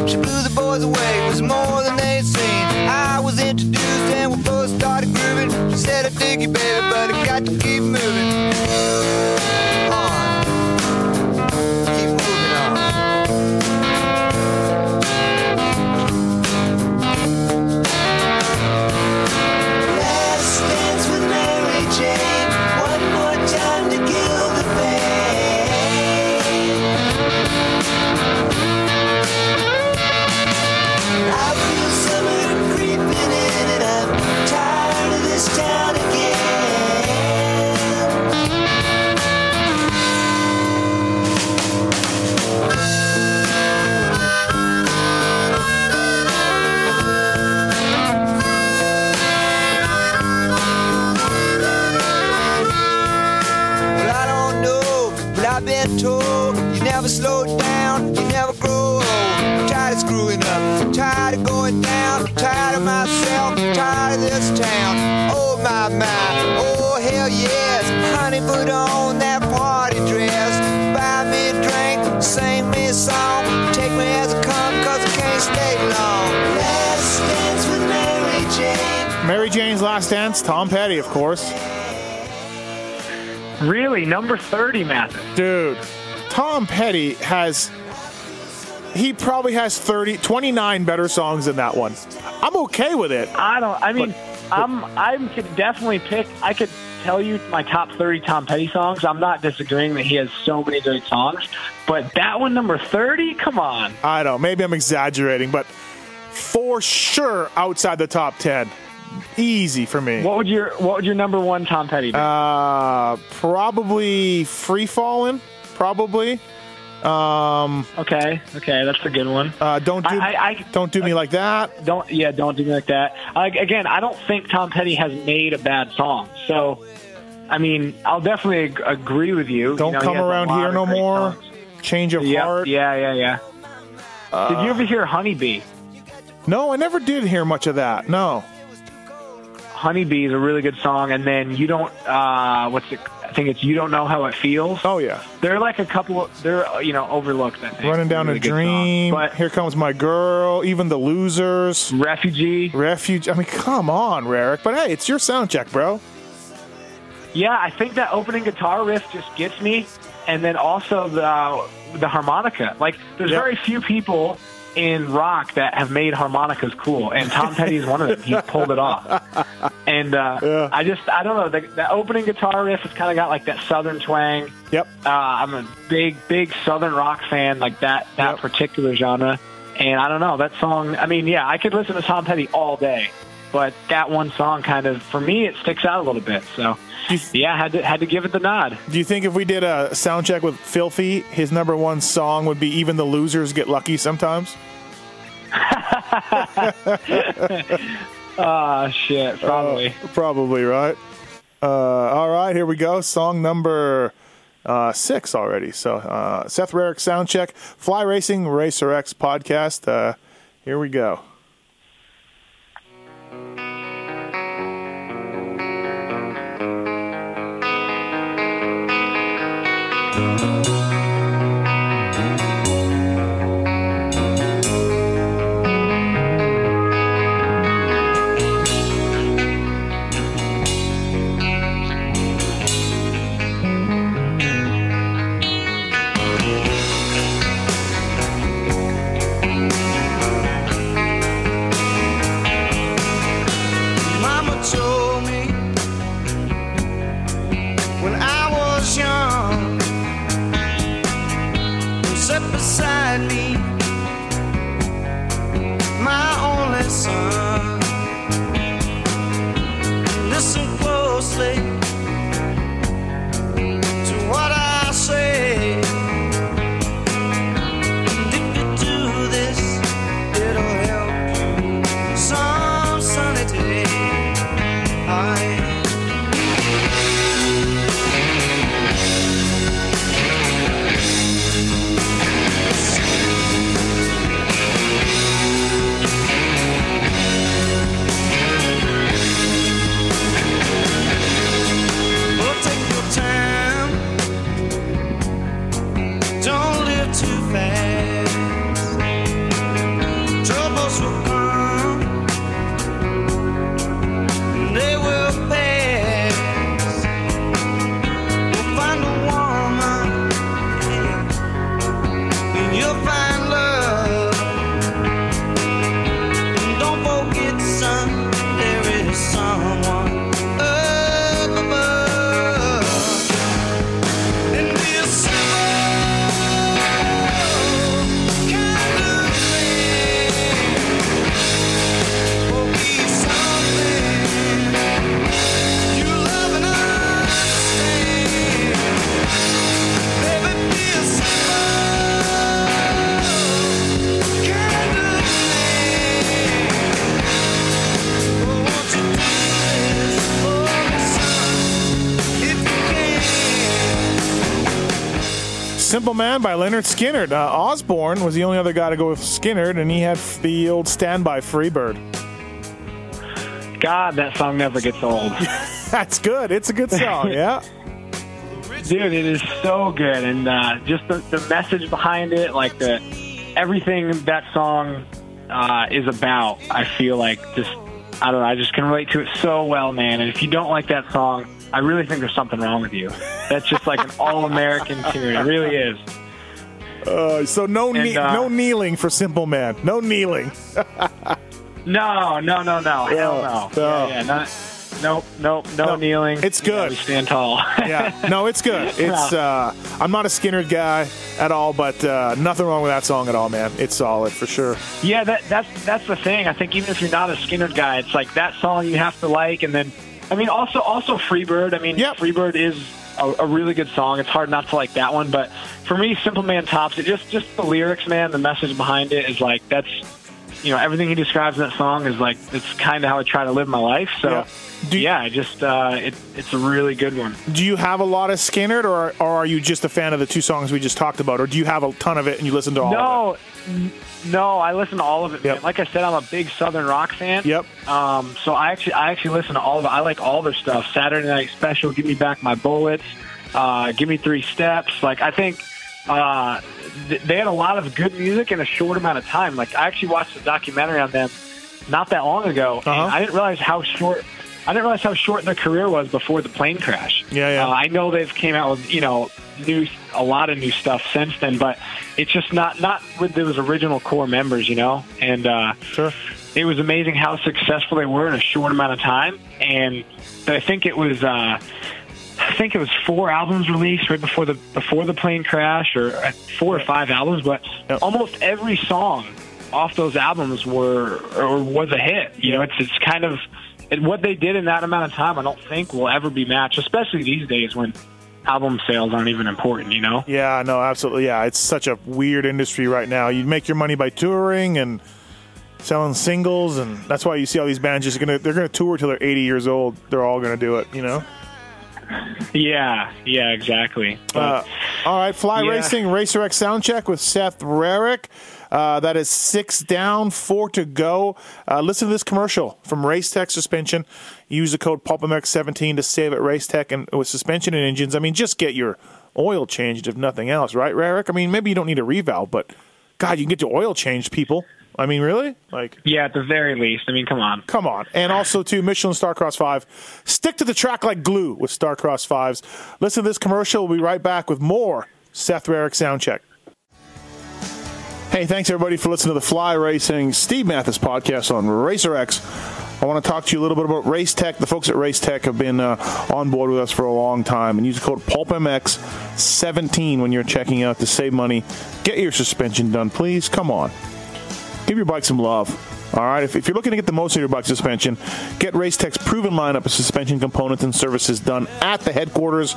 She blew the boys away. Was more than they'd seen. I was introduced and we both started grooving. She said, I dig you, baby, Last Dance, Tom Petty, of course. Really, number thirty, Matthes. Dude, Tom Petty has he probably has 30 29 better songs than that one. I'm okay with it. I don't. I mean, But- I'm. I could definitely pick. I could tell you my top thirty Tom Petty songs. I'm not disagreeing that he has so many great songs, but that one, number thirty. Come on. I don't maybe I'm exaggerating, but for sure outside the top 10. Easy for me. What would your What would your number one Tom Petty be? Uh, probably free falling. Probably. Um, okay, okay, that's a good one. uh, don't do I- I- I- don't do me like that. Don't yeah, don't do me like that. Like again, I don't think Tom Petty has made a bad song. So, I mean, I'll definitely ag- agree with you. Don't You know, come a around here no more. songs. Change of Yep, heart. yeah, yeah, yeah. Did you ever hear Honeybee? No, I never did hear much of that. No. Honeybee is a really good song, and then you don't. uh What's it? I think it's you don't know how it feels. Oh yeah. They're like a couple. Of, they're you know overlooked. I think. Running down Really a dream. song. But Here comes my girl. Even the losers. refugee. Refugee. I mean, come on, Rarick. But hey, it's your sound check, bro. Yeah, I think that opening guitar riff just gets me, and then also the the harmonica. Like, there's Yep. very few people in rock that have made harmonicas cool, and Tom Petty is one of them. He pulled it off, and uh, Yeah. I just I don't know the, the opening guitar riff has kind of got like that southern twang. Yep. Uh, I'm a big big southern rock fan, like that that Yep. particular genre, and I don't know that song. I mean, yeah, I could listen to Tom Petty all day. But that one song kind of, for me, it sticks out a little bit. So, yeah, had to had to give it the nod. Do you think if we did a sound check with Filthy, his number one song would be "Even the Losers Get Lucky Sometimes"? Ah, shit, probably. Uh, probably right. Uh, all right, here we go. Song number uh, six already. So uh, Seth Rarick sound check, Fly Racing Racer X podcast. Uh, here we go. Mama Lynyrd Skynyrd. Uh, Osborne was the only other guy to go with Skynyrd, and he had the old standby Freebird. God, that song never gets old. That's good. It's a good song. Yeah. Dude, it is so good. And uh, just the, the message behind it, like the everything that song uh, is about, I feel like just, I don't know, I just can relate to it so well, man. And if you don't like that song, I really think there's something wrong with you. That's just like an all American tune. It really is. Uh, so no, And, knee- uh, no kneeling for Simple Man. No kneeling. No, no, no, no. Hell Yeah, no. no. Yeah, yeah, not, Nope, nope, no, No, kneeling. it's Yeah, good. we stand tall. yeah, no, it's good. It's uh, I'm not a Skynyrd guy at all, but uh, nothing wrong with that song at all, man. It's solid for sure. Yeah, that, that's that's the thing. I think even if you're not a Skynyrd guy, it's like that song you have to like, and then I mean also also Freebird. I mean Yep. Freebird is a, a really good song. It's hard not to like that one, but for me, Simple Man tops it. Just just the lyrics, man. The message behind it is like that's you know everything he describes in that song is like it's kind of how I try to live my life. So. Yeah. Do yeah, just uh, it, it's a really good one. Do you have a lot of Skynyrd, or, or are you just a fan of the two songs we just talked about, or do you have a ton of it and you listen to all of No, n- no, I listen to all of it. Yep. Man. Like I said, I'm a big Southern rock fan. Yep. Um, so I actually I actually listen to all of it. I like all their stuff. Saturday Night Special, Give Me Back My Bullets, uh, Give Me Three Steps. Like I think uh, th- they had a lot of good music in a short amount of time. Like I actually watched a documentary on them not that long ago, Uh-huh. and I didn't realize how short. I didn't realize how short their career was before the plane crash. Yeah, yeah. Uh, I know they've came out with you know new a lot of new stuff since then, but it's just not not with those original core members, you know. And uh, Sure. it was amazing how successful they were in a short amount of time. And I think it was, uh, I think it was four albums released right before the before the plane crash, or uh, four or five albums. But Yep. almost every song off those albums were or was a hit. You know, it's it's kind of and what they did in that amount of time. I don't think will ever be matched, especially these days when album sales aren't even important. You know. Yeah, no, absolutely. Yeah, it's such a weird industry right now. You make your money by touring and selling singles, and that's why you see all these bands just gonna they're gonna tour till they're 80 years old. They're all gonna do it, you know. Yeah. Yeah. Exactly. But- Uh, all right, Fly Yeah. Racing Racer X sound check with Seth Rarick. Uh, that is six down, four to go. Uh, listen to this commercial from Race Tech Suspension. Use the code PulpMX17 to save at Race Tech and with suspension and engines. I mean, just get your oil changed if nothing else, right, Rarick? I mean, maybe you don't need a revalve, but God, you can get your oil changed, people. I mean, really? Like, yeah. At the very least. I mean, come on. Come on. And also, too, Michelin Starcross 5. Stick to the track like glue with Starcross 5s. Listen to this commercial. We'll be right back with more Seth Rarick Soundcheck. Hey, thanks everybody for listening to the Fly Racing Steve Matthes podcast on Racer X. I want to talk to you a little bit about Race Tech. The folks at Race Tech have been uh, on board with us for a long time. And use the code PulpMX17 when you're checking out to save money. Get your suspension done, please. Come on. Give your bike some love. All right, if, if you're looking to get the most out of your bike suspension, get Racetech's proven lineup of suspension components and services done at the headquarters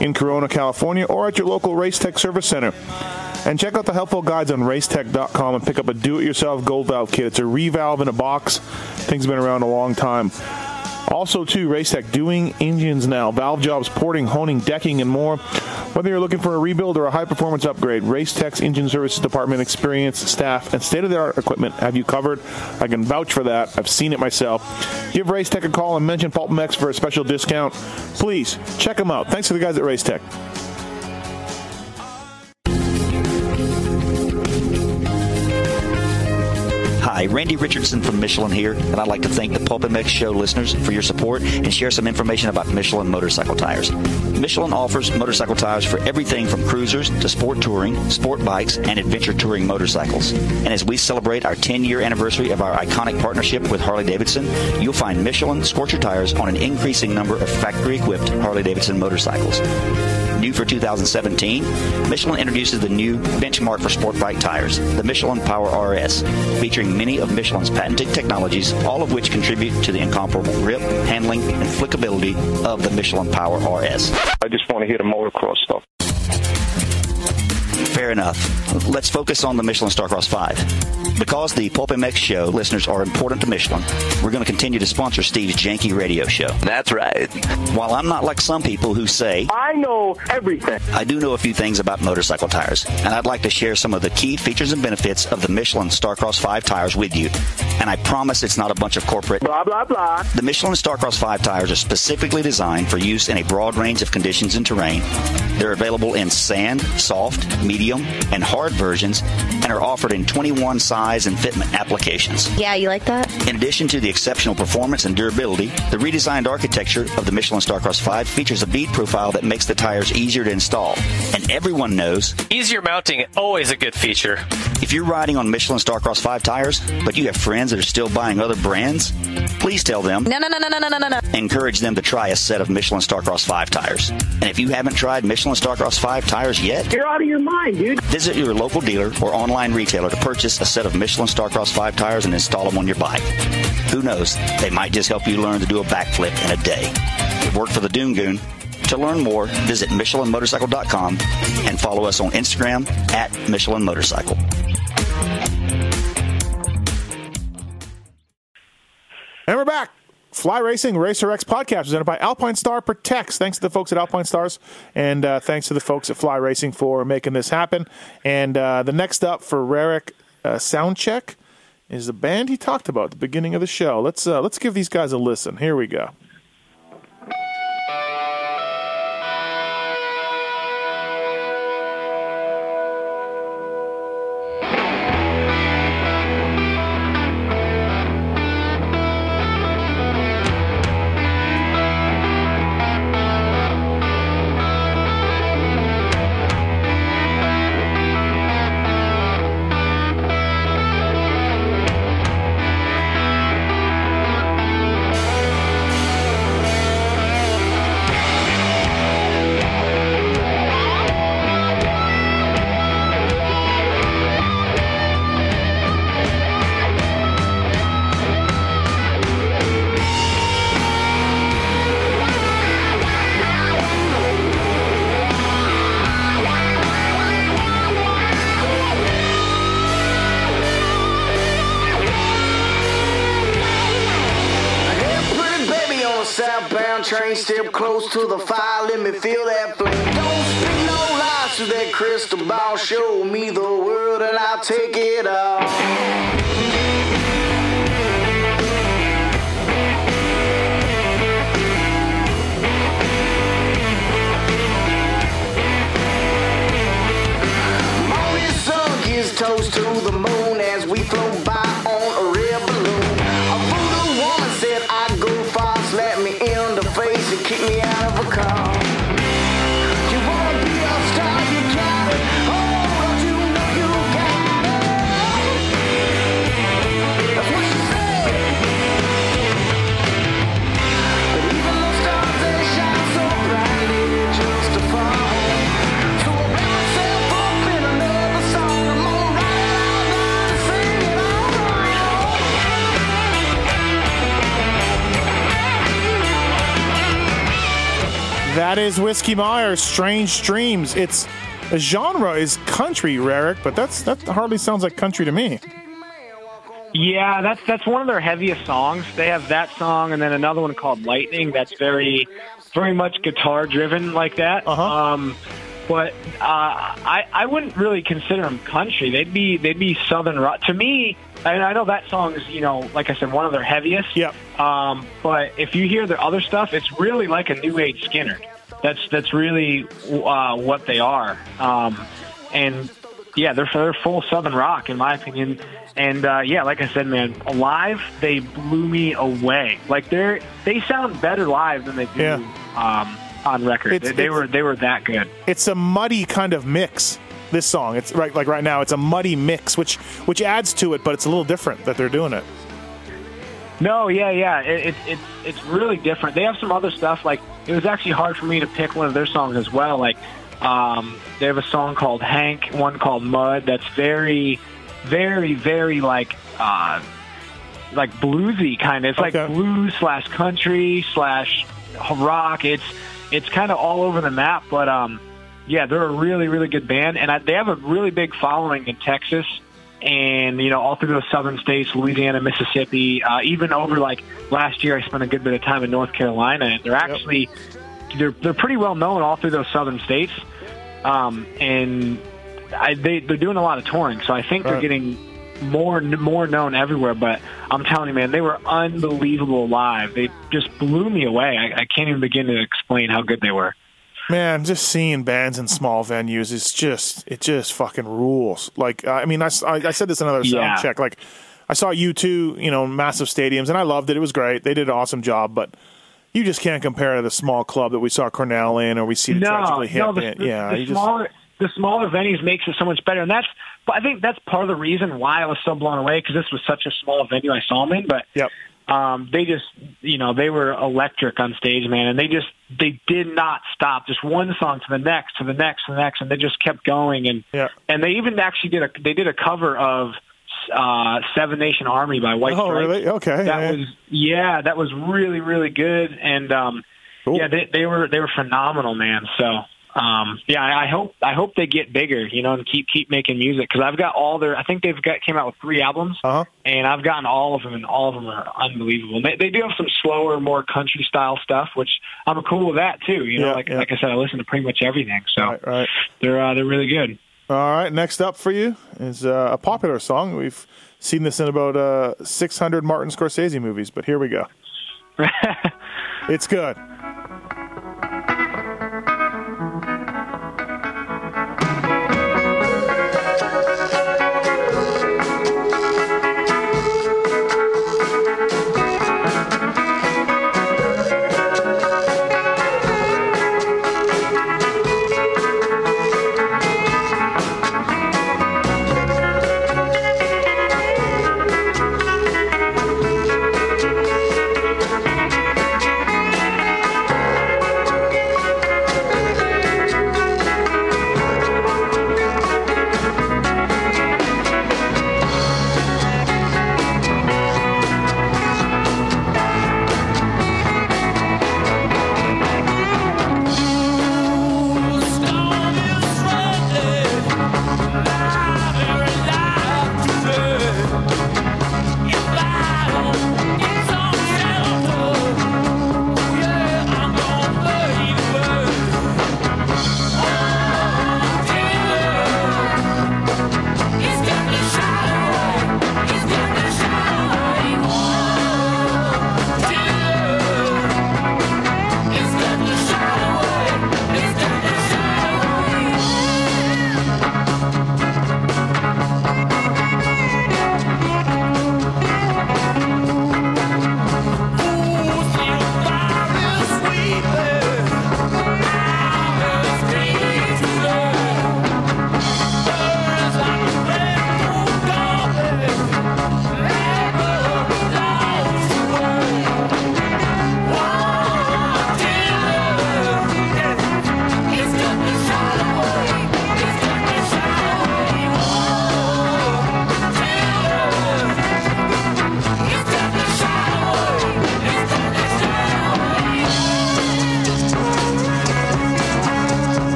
in Corona, California, or at your local Racetech service center. And check out the helpful guides on racetech.com and pick up a do-it-yourself gold valve kit. It's a revalve in a box. Thing's been around a long time. Also, too, Racetech doing engines now, valve jobs, porting, honing, decking, and more. Whether you're looking for a rebuild or a high performance upgrade, Racetech's engine services department, experienced staff, and state of the art equipment have you covered. I can vouch for that. I've seen it myself. Give Racetech a call and mention Pulp X for a special discount. Please check them out. Thanks to the guys at Racetech. Hi, Randy Richardson from Michelin here, and I'd like to thank the Pulp MX Show listeners for your support and share some information about Michelin motorcycle tires. Michelin offers motorcycle tires for everything from cruisers to sport touring, sport bikes, and adventure touring motorcycles. And as we celebrate our 10 year anniversary of our iconic partnership with Harley Davidson, you'll find Michelin Scorcher tires on an increasing number of factory equipped Harley Davidson motorcycles. New for 2017, Michelin introduces the new benchmark for sport bike tires, the Michelin Power RS, featuring many of Michelin's patented technologies, all of which contribute to the incomparable grip, handling, and flickability of the Michelin Power RS. I just want to hear the motocross stuff. Fair enough. Let's focus on the Michelin Starcross 5. Because the Pulp MX show listeners are important to Michelin, we're going to continue to sponsor Steve's Janky Radio Show. That's right. While I'm not like some people who say, I know everything. I do know a few things about motorcycle tires, and I'd like to share some of the key features and benefits of the Michelin Starcross 5 tires with you. And I promise it's not a bunch of corporate Blah, blah, blah. the Michelin Starcross 5 tires are specifically designed for use in a broad range of conditions and terrain. They're available in sand, soft, medium, and hard versions and are offered in 21 size and fitment applications. Yeah, you like that? In addition to the exceptional performance and durability, the redesigned architecture of the Michelin Starcross 5 features a bead profile that makes the tires easier to install. And everyone knows Easier mounting, is always a good feature. If you're riding on Michelin Starcross 5 tires, but you have friends that are still buying other brands, please tell them. No, no, no, no, no, no, no, no. Encourage them to try a set of Michelin Starcross 5 tires. And if you haven't tried Michelin Starcross 5 tires yet, You're out of your mind, dude. visit your local dealer or online retailer to purchase a set of Michelin Starcross 5 tires and install them on your bike. Who knows? They might just help you learn to do a backflip in a day. It worked for the Doom Goon. To learn more, visit MichelinMotorcycle.com and follow us on Instagram at Michelin Motorcycle. And we're back. Fly Racing Racer X podcast presented by Alpine Star Protects. Thanks to the folks at Alpinestars, and uh, thanks to the folks at Fly Racing for making this happen. And uh, the next up for Rarick uh, Soundcheck is the band he talked about at the beginning of the show. Let's uh, let's give these guys a listen. Here we go. To the is Whiskey Myers, Strange Dreams. It's the genre is country, Rarick, but that's that hardly sounds like country to me. Yeah, that's that's one of their heaviest songs. They have that song and then another one called Lightning that's very very much guitar driven like that. Uh-huh. Um but uh, I I wouldn't really consider them country. They'd be they'd be southern rock. To me, and I know that song is you know like I said one of their heaviest. Yep. Um, but if you hear their other stuff, it's really like a new age Skynyrd. That's that's really uh, what they are. Um, and yeah, they're they're full southern rock in my opinion. And uh, yeah, like I said, man, live they blew me away. Like they're they sound better live than they do Yeah. um, on record. It's- they, they it's- were they were that good. It's a muddy kind of mix. This song, it's right like right now, it's a muddy mix, which which adds to it, but it's a little different that they're doing it. No, yeah, yeah. It, it, it's it's really different. They have some other stuff. Like it was actually hard for me to pick one of their songs as well. Like um, they have a song called Hank, one called Mud. That's very, very, very like uh, like bluesy kind of. It's like Okay. blues slash country slash rock. It's it's kind of all over the map. But um, yeah, they're a really really good band, and I, they have a really big following in Texas and you know all through those southern states, Louisiana, Mississippi, uh, even over like last year, I spent a good bit of time in North Carolina, and they're actually they're they're pretty well known all through those southern states, um, and I, they they're doing a lot of touring, so I think they're getting more more known everywhere. But I'm telling you, man, they were unbelievable live. They just blew me away. I, I can't even begin to explain how good they were. Man, just seeing bands in small venues is just it just fucking rules. Like I mean, I—I said this in another sound Yeah. check. Like I saw U2, you know, massive stadiums, and I loved it. It was great. They did an awesome job, but you just can't compare it to the small club that we saw Cornell in, or we see the no, Tragically Hip. no, the, the, yeah, the you just- smaller the smaller venues makes it so much better, and that's but I think that's part of the reason why I was so blown away because this was such a small venue I saw them in. But Yep. Um, they just, you know, they were electric on stage, man, and they just they did not stop. Just one song to the next, to the next, to the next, and they just kept going. And Yeah. and they even actually did a they did a cover of uh, Seven Nation Army by White Stripes. Oh, really? Okay. That yeah. was yeah, that was really really good, and um, Cool. yeah, they they were they were phenomenal, man. So. Um, yeah, I I hope I hope they get bigger, you know, and keep keep making music because I've got all their. I think they've got came out with three albums, Uh-huh. and I've gotten all of them, and all of them are unbelievable. They, they do have some slower, more country style stuff, which I'm cool with that too. You know, Yeah, like yeah. like I said, I listen to pretty much everything, so Right, right. they're uh, they're really good. All right, next up for you is uh, a popular song. We've seen this in about uh, 600 Martin Scorsese movies, but here we go. it's good.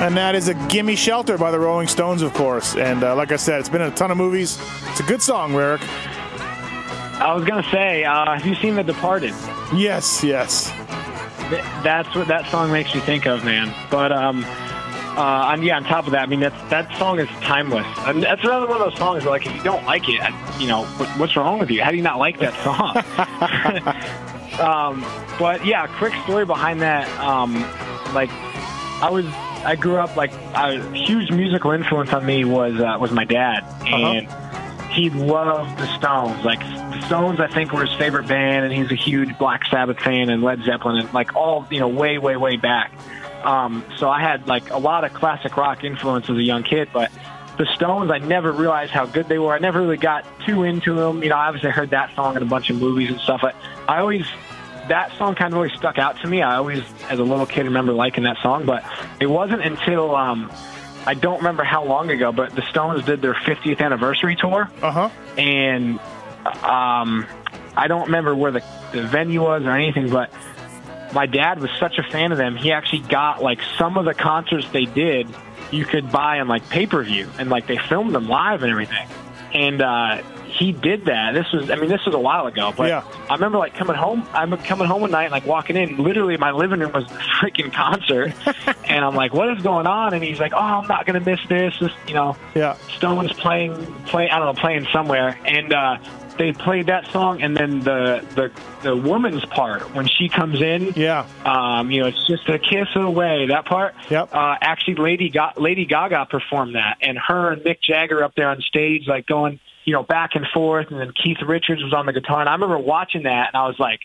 And that is a Gimme Shelter by the Rolling Stones, of course. And uh, like I said, it's been in a ton of movies. It's a good song, Eric. I was gonna say, uh, have you seen The Departed? Yes, yes. Th- That's what that song makes you think of, man. But um, uh, and yeah, on top of that, I mean, that's that song is timeless. And that's another one of those songs where, like, if you don't like it, you know, what, what's wrong with you? How do you not like that song? um, but yeah, quick story behind that. Um, like, I was, I grew up like a huge musical influence on me was uh, was my dad, and he loved the Stones. Like the Stones, I think were his favorite band, and he's a huge Black Sabbath fan and Led Zeppelin, and like all you know, way, way, way back. Um, so I had like a lot of classic rock influence as a young kid, but the Stones, I never realized how good they were. I never really got too into them. You know, I obviously heard that song in a bunch of movies and stuff. But I always that song kind of always stuck out to me. I always, as a little kid, remember liking that song. But it wasn't until um, I don't remember how long ago, but the Stones did their 50th anniversary tour, Uh huh. and um, I don't remember where the, the venue was or anything, but my dad was such a fan of them. He actually got like some of the concerts they did, you could buy on like pay per view, and like they filmed them live and everything. And uh, he did that. This was, I mean, this was a while ago, but Yeah. I remember like coming home. I'm coming home one night, and, like walking in. Literally, my living room was a freaking concert, and I'm like, "What is going on?" And he's like, "Oh, I'm not gonna miss this." This, you know, Yeah. Stone's playing, play, I don't know, playing somewhere, and uh, they played that song, and then the the the woman's part when she comes in, Yeah. um, you know, it's just a kiss away. That part, Yep. uh, actually, Lady Ga- Lady Gaga performed that, and her and Mick Jagger up there on stage, like going, you know, back and forth, and then Keith Richards was on the guitar, and I remember watching that, and I was like,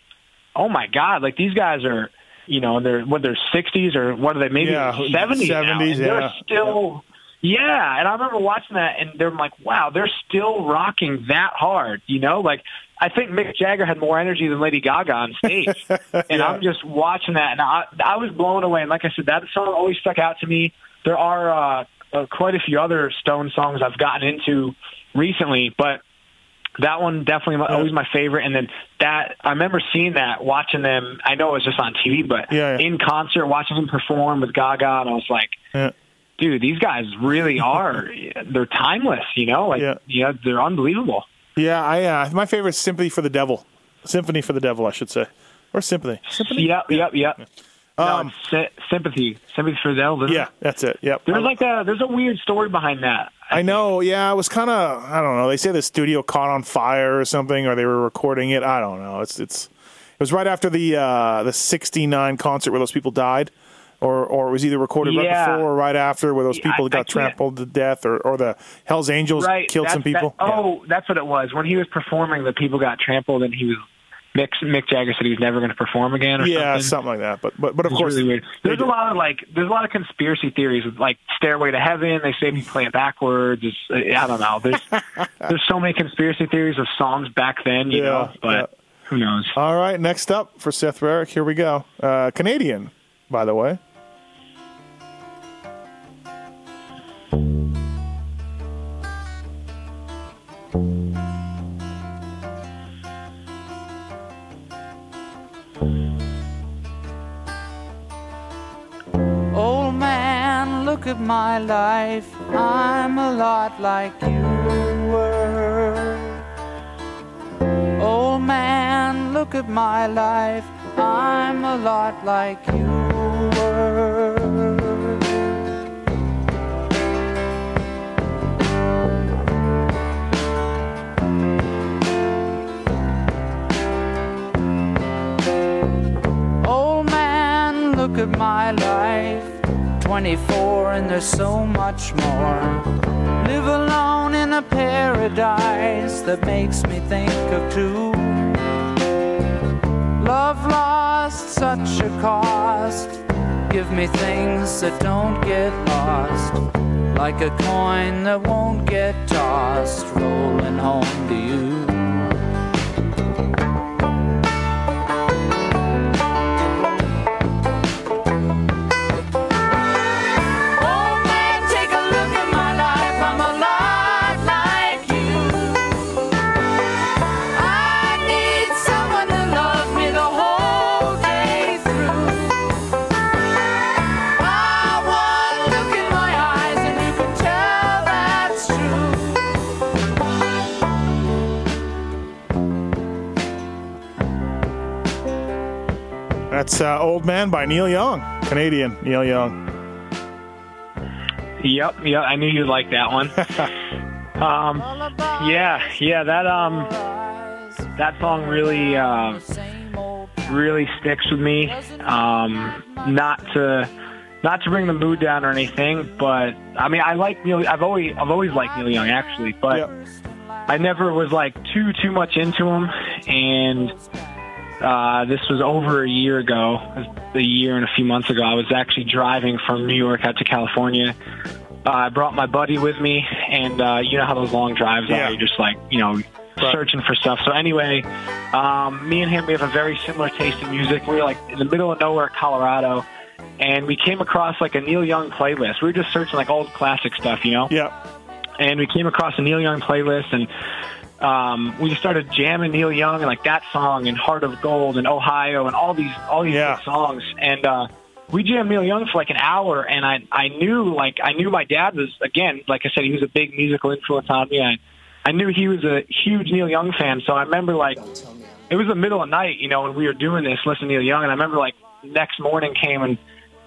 oh my god, like these guys are, you know, in their what their sixties or what are they, maybe Yeah, seventies, 70s, they're still. Yeah, and I remember watching that, and they're like, "Wow, they're still rocking that hard." You know, like I think Mick Jagger had more energy than Lady Gaga on stage, and I'm just watching that, and I I was blown away. And like I said, that song always stuck out to me. There are uh, uh, quite a few other Stone songs I've gotten into recently, but that one definitely my, always my favorite. And then that I remember seeing that, watching them. I know it was just on TV, but Yeah, yeah. in concert, watching them perform with Gaga, and I was like Yeah. Dude, these guys really are. they're timeless, you know. Like, Yeah. yeah, they're unbelievable. Yeah, I uh, my favorite is Sympathy for the Devil. Symphony for the Devil, I should say. Or Sympathy. Symphony? Yep, yep, yep. Um, no, it's sy- sympathy, sympathy for the devil. Yeah, it? that's it. Yep. There's like a there's a weird story behind that. I know. Yeah, it was kind of. I don't know. They say the studio caught on fire or something, or they were recording it. I don't know. It's it's. It was right after the uh, the '69 concert where those people died, or or it was either recorded right before or right after where those people I- I got can't- trampled to death, or or the Hell's Angels right, killed some people. that- oh, that's what it was. When he was performing, the people got trampled, and he was Mick, Mick Jagger said he was never going to perform again. Or yeah, something. something like that. But but but of course, really. There's a lot of like, there's a lot of conspiracy theories with like Stairway to Heaven. They say we play it backwards. It's, I don't know. There's there's so many conspiracy theories of songs back then, you Yeah, know. But yeah. who knows? All right, next up for Seth Rarick, here we go. Uh, Canadian, by the way. Old man, look at my life. I'm a lot like you were. Old man, look at my life. I'm a lot like you look at my life. 24 and there's so much more. Live alone in a paradise that makes me think of two. Love lost, such a cost. Give me things that don't get lost. Like a coin that won't get tossed, rolling home to you. That's uh, Old Man by Neil Young, Canadian Neil Young. Yep, yeah, I knew you'd like that one. um, yeah, yeah, that um, that song really, uh, really sticks with me. Um, not to, not to bring the mood down or anything, but I mean, I like Neil. I've always, I've always liked Neil Young actually, but I never was like too, too much into him, and uh, this was over a year ago, a year and a few months ago. I was actually driving from New York out to California. Uh, I brought my buddy with me, and uh, you know how those long drives Yeah. are. You're just like, you know, searching for stuff. So anyway, um, me and him, we have a very similar taste in music. We were like in the middle of nowhere, Colorado, and we came across like a Neil Young playlist. We were just searching like old classic stuff, you know Yeah. and we came across a Neil Young playlist, and um, we just started jamming Neil Young and like that song and Heart of Gold and Ohio and all these all these Yeah. songs, and uh, we jammed Neil Young for like an hour, and I I knew like I knew my dad was again like I said he was a big musical influence on me. I I knew he was a huge Neil Young fan. So I remember like it was the middle of night, you know, when we were doing this, listening to Neil Young, and I remember like next morning came and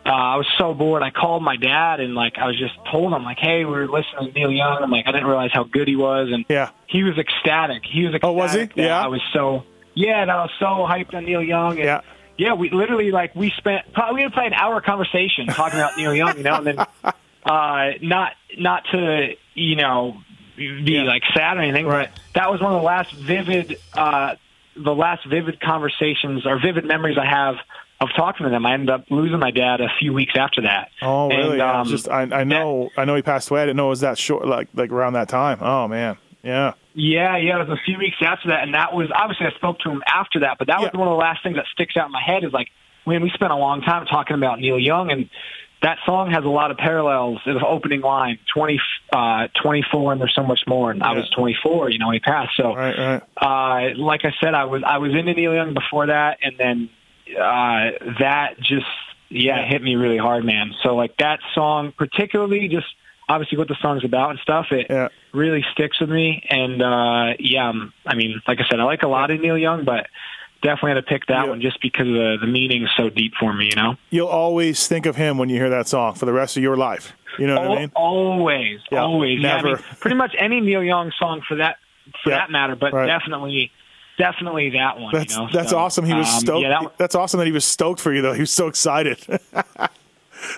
uh, I was so bored. I called my dad and like I was just told him like, hey, we were listening to Neil Young. I'm like, I didn't realize how good he was, and yeah, he was ecstatic. He was ecstatic. Oh, was he? Yeah. I was so yeah, and I was so hyped on Neil Young. And, Yeah. yeah, we literally like we spent probably we had probably an hour conversation talking about Neil Young, you know, and then uh, not not to you know be like sad or anything, but that was one of the last vivid uh, the last vivid conversations or vivid memories I have of talking to them. I ended up losing my dad a few weeks after that. Oh, really? And, yeah. um, Just I, I know I know he passed away. I didn't know it was that short, like like around that time. Oh man, yeah. Yeah, yeah, it was a few weeks after that, and that was obviously I spoke to him after that, but that was one of the last things that sticks out in my head is like when we spent a long time talking about Neil Young, and that song has a lot of parallels. The opening line, 20, uh, 24, and there's so much more, and I was 24, you know, when he passed. So, uh, like I said, I was I was into Neil Young before that, and then uh, that just yeah, hit me really hard, man. So like that song, particularly, just obviously what the song's about and stuff, it really sticks with me. And uh, yeah, um, I mean, like I said, I like a lot of Neil Young, but definitely had to pick that one just because the the meaning is so deep for me. You know, You'll always think of him when you hear that song for the rest of your life. You know what I mean? always, Yeah, always. Yeah, I never. mean, pretty much any Neil Young song for that for that matter, but right. definitely. Definitely that one. That's you know? that's So, awesome. He was um, stoked. Yeah, that that's awesome that he was stoked for you though. He was so excited. that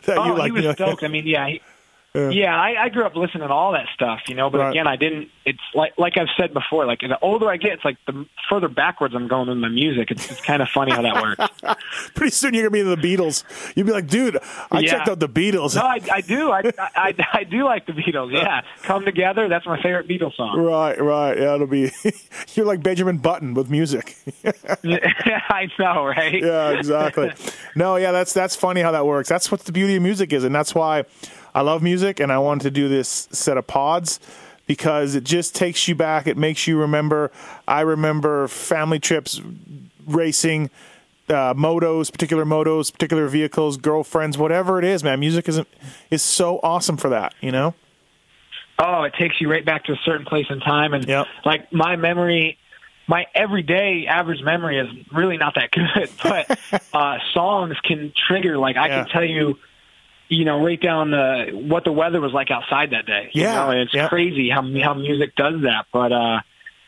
oh, you like he was Neil- stoked. I mean, yeah, he, Yeah. yeah. I, I grew up listening to all that stuff, you know. But Right. again, I didn't. It's like like I've said before. Like the older I get, it's like the further backwards I'm going in my music. It's, it's kind of funny how that works. Pretty soon you're gonna be the Beatles. You'd be like, dude, I Yeah. checked out the Beatles. No, I, I do. I, I I do like the Beatles. Yeah, "Come Together." That's my favorite Beatles song. Right, right. Yeah, it'll be. you're like Benjamin Button with music. I know, right? yeah, exactly. No, yeah, that's that's funny how that works. That's what the beauty of music is, and that's why I love music, and I wanted to do this set of pods because it just takes you back. It makes you remember. I remember family trips, racing, uh, motos, particular motos, particular vehicles, girlfriends, whatever it is. Man, music isn't is so awesome for that. You know. Oh, it takes you right back to a certain place in time, and like my memory, my everyday average memory is really not that good. But uh, songs can trigger. Like I Yeah. can tell you, you know, right down the what the weather was like outside that day. you Yeah, know, and it's crazy how how music does that. But uh,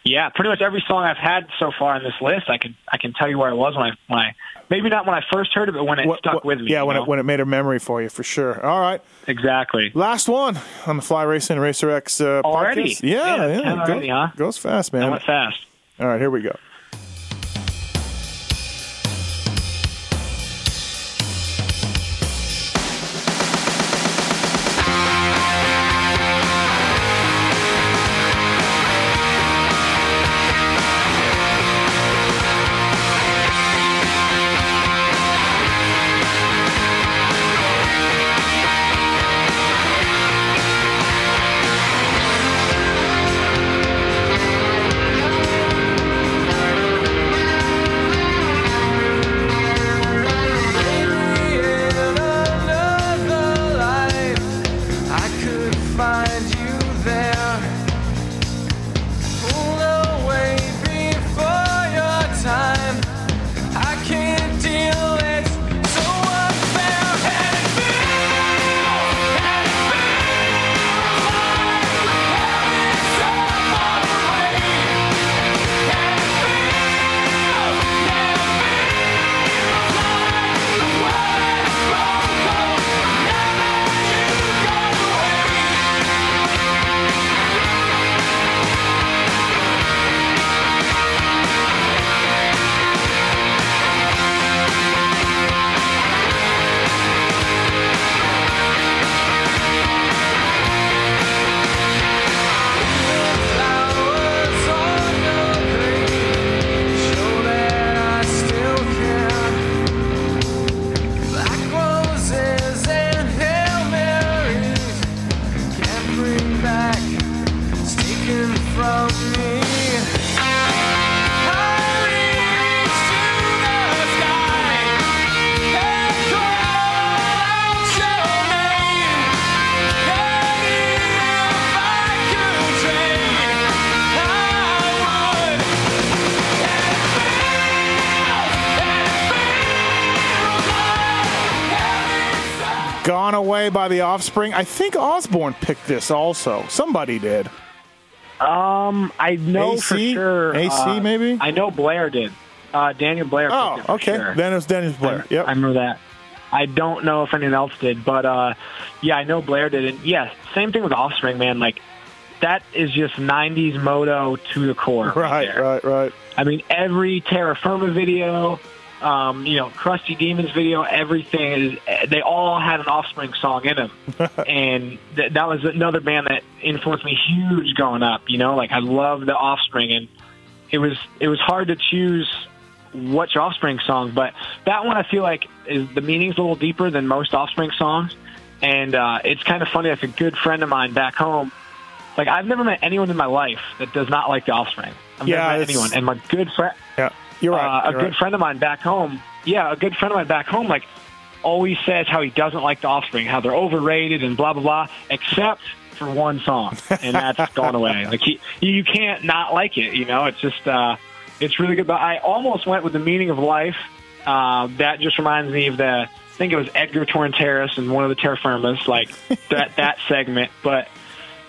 yeah, pretty much every song I've had so far on this list, I can I can tell you where I was when I when I maybe not when I first heard it, but when it stuck with me. Yeah, when know? it when it made a memory for you for sure. All right, exactly. Last one on the Fly Racing Racer X uh, Already? podcast. Yeah, Yeah, yeah, 10 Go- huh? goes fast, man. That went fast. All right, here we go. Away by the Offspring. I think Osborne picked this also. Somebody did. Um, I know for AC? sure. AC uh, maybe? I know Blair did. Uh, Daniel Blair. Oh, picked it for okay. sure. Then it was Dennis Blair. I, Yep. I remember that. I don't know if anyone else did, but uh, yeah, I know Blair did. And yeah, same thing with Offspring, man. Like that is just '90s moto to the core. Right, Right, right, right. I mean, every Terra Firma video, um, you know, Crusty Demons video, everything is. They all had an Offspring song in them, and th- that was another band that influenced me huge growing up. You know, like I loved the Offspring, and it was it was hard to choose which Offspring song, but that one I feel like is the meaning's a little deeper than most Offspring songs, and uh, it's kind of funny. Like a good friend of mine back home, like I've never met anyone in my life that does not like the Offspring. I've Yeah, never met anyone, and my good friend, Yeah, you're right. uh, a you're good right. friend of mine back home, yeah, a good friend of mine back home, like always says how he doesn't like the Offspring, how they're overrated and blah blah blah, except for one song, and that's gone away. Like he, you can't not like it. You know, it's just, uh, it's really good. But I almost went with the meaning of life. Uh, that just reminds me of the, I think it was Edgar Torronteras and one of the Terra Firmas, like that that segment. But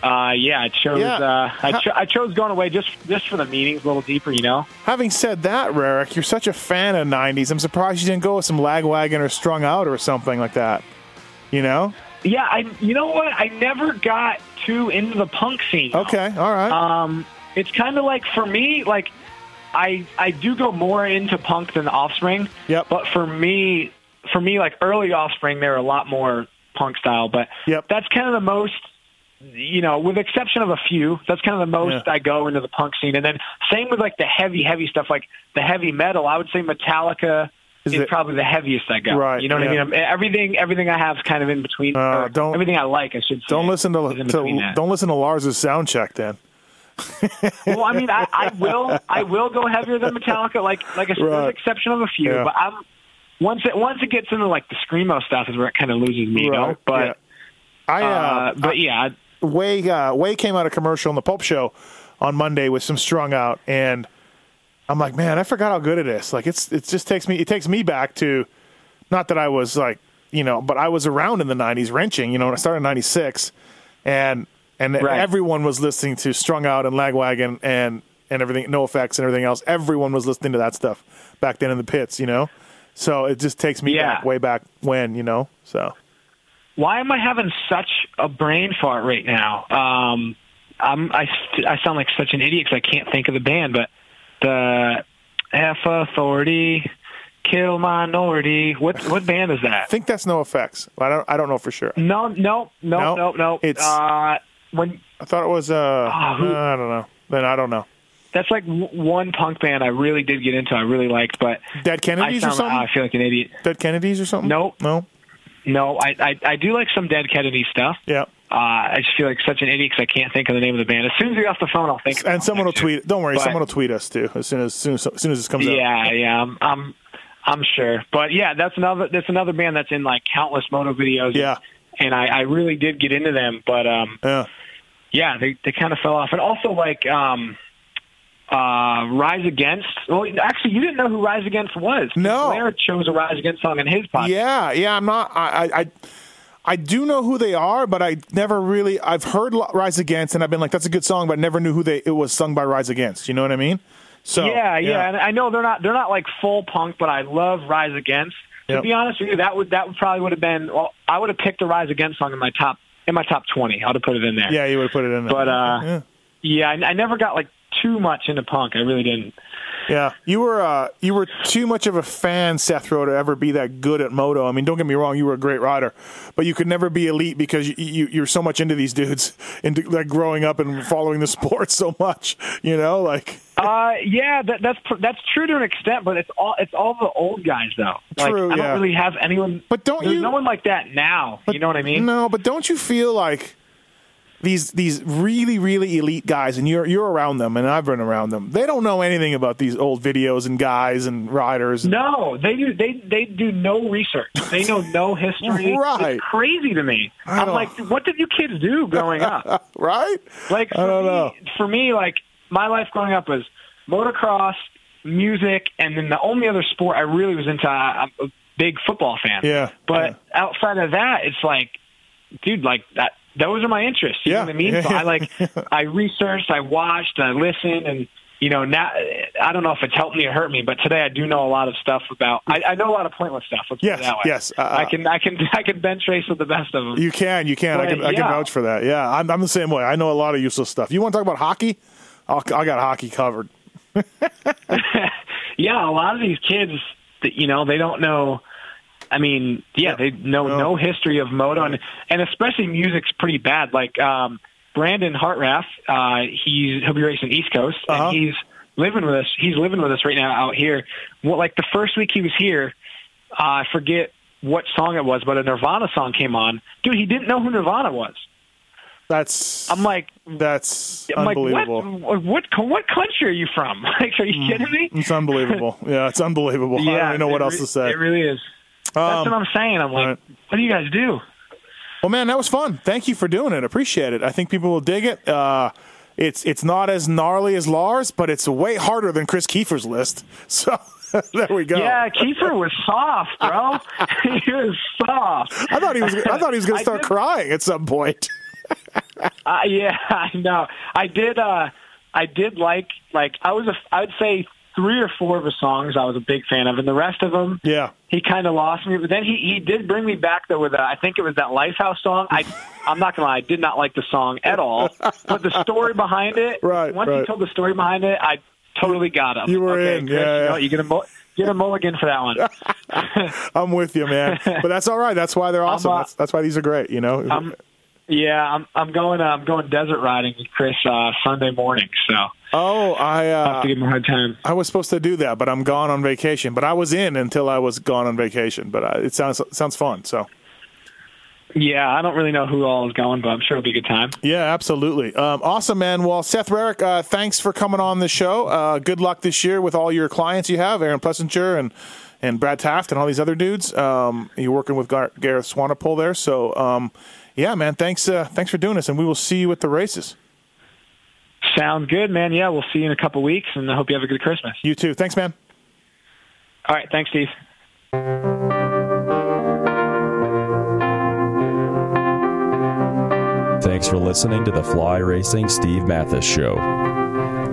uh, yeah, I chose Yeah. uh, I, cho- I chose going away just just for the meanings a little deeper. You know. Having said that, Rarick, you're such a fan of '90s. I'm surprised you didn't go with some Lagwagon or Strung Out or something like that. You know? Yeah, I. You know what? I never got too into the punk scene. Okay, all right. Um, it's kind of like for me, like I I do go more into punk than Offspring. Yep. But for me, for me, like early Offspring, they're a lot more punk style. But Yep. that's kind of the most. You know, with the exception of a few, that's kind of the most Yeah. I go into the punk scene. And then same with like the heavy, heavy stuff, like the heavy metal. I would say Metallica Is is, it- probably the heaviest I go. Right, You know what yeah. I mean? I'm- Everything, everything I have is kind of in between. Uh, don't- everything I like, I should say. don't listen to, to don't listen to Lars's sound check then. well, I mean, I, I will, I will go heavier than Metallica. Like, like I said, Right. with the exception of a few. Yeah. But I'm once it once it gets into like the screamo stuff is where it kind of loses me, you know. But. I uh, uh, but yeah, Way uh, Way came out a commercial in the Pulp Show on Monday with some strung out, and I'm like, man, I forgot how good it is. Like it's it just takes me it takes me back to not that I was like you know, but I was around in the '90s wrenching. You know, when I started in '96, and and Right. everyone was listening to Strung Out and Lagwagon and and everything, NOFX and everything else. Everyone was listening to that stuff back then in the pits. You know, so it just takes me Yeah. back way back when. You know, so. Why am I having such a brain fart right now? Um, I'm I I sound like such an idiot because I can't think of the band, but the F Authority. Kill Minority. What what band is that? I think that's NOFX. I don't. I don't know for sure. No, no, no, No, no, no. it's- uh, when I thought it was. Uh, Ah, who- I don't know. Then I don't know. that's like w- one punk band I really did get into. I really liked, but Dead Kennedys or sound something. I feel like an idiot. Dead Kennedys or something. Nope. No. No, I, I I do like some Dead Kennedy stuff. Yeah. Uh, I just feel like such an idiot because I can't think of the name of the band. As soon as get off the phone, I'll think. of And someone will tweet. Don't worry. But- someone will tweet us too as soon as soon as, as soon as this comes out. Yeah, yeah, I'm, I'm I'm sure. But yeah, that's another that's another band that's in like countless moto videos. Yeah. and I, I really did get into them, but um, Yeah. yeah, they they kind of fell off. And also like um, uh, Rise Against. Well, actually, you didn't know who Rise Against was. No. Blair chose a Rise Against song in his podcast. Yeah. Yeah. I'm not. I. I, I do know who they are, but I never really. I've heard Rise Against, and I've been like, "That's a good song," but I never knew who they. It was sung by Rise Against. You know what I mean? So yeah, yeah, and I know they're not they're not like full punk, but I love Rise Against. To be honest with you, that would that would probably would have been. Well, I would have picked a Rise Against song in my top in my top twenty. I would have put it in there. Yeah, you would have put it in there. But uh, yeah. yeah, I, I never got like too much into punk. I really didn't. Yeah, you were uh, you were too much of a fan, Seth Rowe, to ever be that good at moto. I mean, don't get me wrong, you were a great rider, but you could never be elite because you, you you're so much into these dudes, into like growing up and following the sport so much. You know, like Uh, yeah, that, that's that's true to an extent, but it's all it's all the old guys though. Like, True, I don't really have anyone. But don't there's you- no one like that now. you know what I mean? no, but don't you feel like these these really really elite guys, and you're you're around them, and I've been around them. They don't know anything about these old videos and guys and riders. No, they do. They they do no research. They know no history. Right. It's crazy to me. I'm like, what did you kids do growing up? right? Like for I don't me, know. for me, like my life growing up was motocross, music, and then the only other sport I really was into. I, I, big football fan. Yeah. But outside of that, it's like, dude, like that. Those are my interests. You Yeah. know what I mean? So. I like, I researched, I watched, I listened, and you know, now I don't know if it's helped me or hurt me, but today I do know a lot of stuff about. I, I know a lot of pointless stuff. Let's Yes, put it that way. yes, uh, I can, I can, I can bench race with the best of them. You can, you can. I But, can, I can vouch for that. Yeah, I'm, I'm the same way. I know a lot of useless stuff. You want to talk about hockey? I'll, I got hockey covered. yeah, a lot of these kids, you know, they don't know. I mean, yeah, they know no, history of moto, and, and especially music's pretty bad. Like um, Brandon Hartranft, uh, he's he'll be racing East Coast, Uh-huh. and he's living with us. He's living with us right now out here. Well, like the first week he was here, uh, I forget what song it was, but a Nirvana song came on. Dude, he didn't know who Nirvana was. That's. I'm like, that's I'm like, unbelievable. what, what, what country are you from? Like, are you kidding me? It's unbelievable. Yeah, it's unbelievable. yeah, I don't even know what it else to say. It really is. That's Um, what I'm saying. I'm like, what do you guys do? Well, man, that was fun. Thank you for doing it. Appreciate it. I think people will dig it. Uh, it's it's not as gnarly as Lars, but it's way harder than Chris Keefer's list. So there we go. Yeah, Kiefer was soft, bro. he was soft. I thought he was. I thought he was going to start did- crying at some point. Uh, yeah, I know. I did. uh I did like like I was. A, I'd say three or four of his songs I was a big fan of, and the rest of them Yeah. he kind of lost me. But then he he did bring me back though with uh, I think it was that Lifehouse song. I I'm not gonna lie, I did not like the song at all. But the story behind it, Right, Once right. he told the story behind it, I totally got him. You were okay, in, Chris, yeah, You, know, yeah. you get a mo- get a mulligan for that one. I'm with you, man. But that's all right. That's why they're awesome. uh, that's, that's why these are great. You know. I'm, yeah, I'm I'm going uh, I'm going desert riding with Chris uh, Sunday morning. So oh, I uh, have to give him a hard time. I was supposed to do that, but I'm gone on vacation. But I was in until I was gone on vacation. But uh, it sounds sounds fun. So Yeah, I don't really know who all is going, but I'm sure it'll be a good time. yeah, absolutely. Um, awesome, man. Well, Seth Rarick, uh, thanks for coming on the show. Uh, good luck this year with all your clients you have, Aaron Plessinger and and Brad Taft and all these other dudes. Um, you're working with Gar- Gareth Swanepoel there. So um, yeah, man. Thanks. Uh, thanks for doing this, and we will see you at the races. Sounds good, man. Yeah, we'll see you in a couple weeks, and I hope you have a good Christmas. You too. Thanks, man. All right, thanks, Steve. Thanks for listening to the Fly Racing Steve Matthes Show.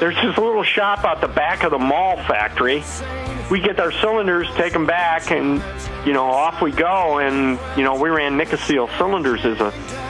There's this little shop out the back of the Mahle factory. We get our cylinders, take them back, and you know off we go. And you know we ran Nikasil cylinders as a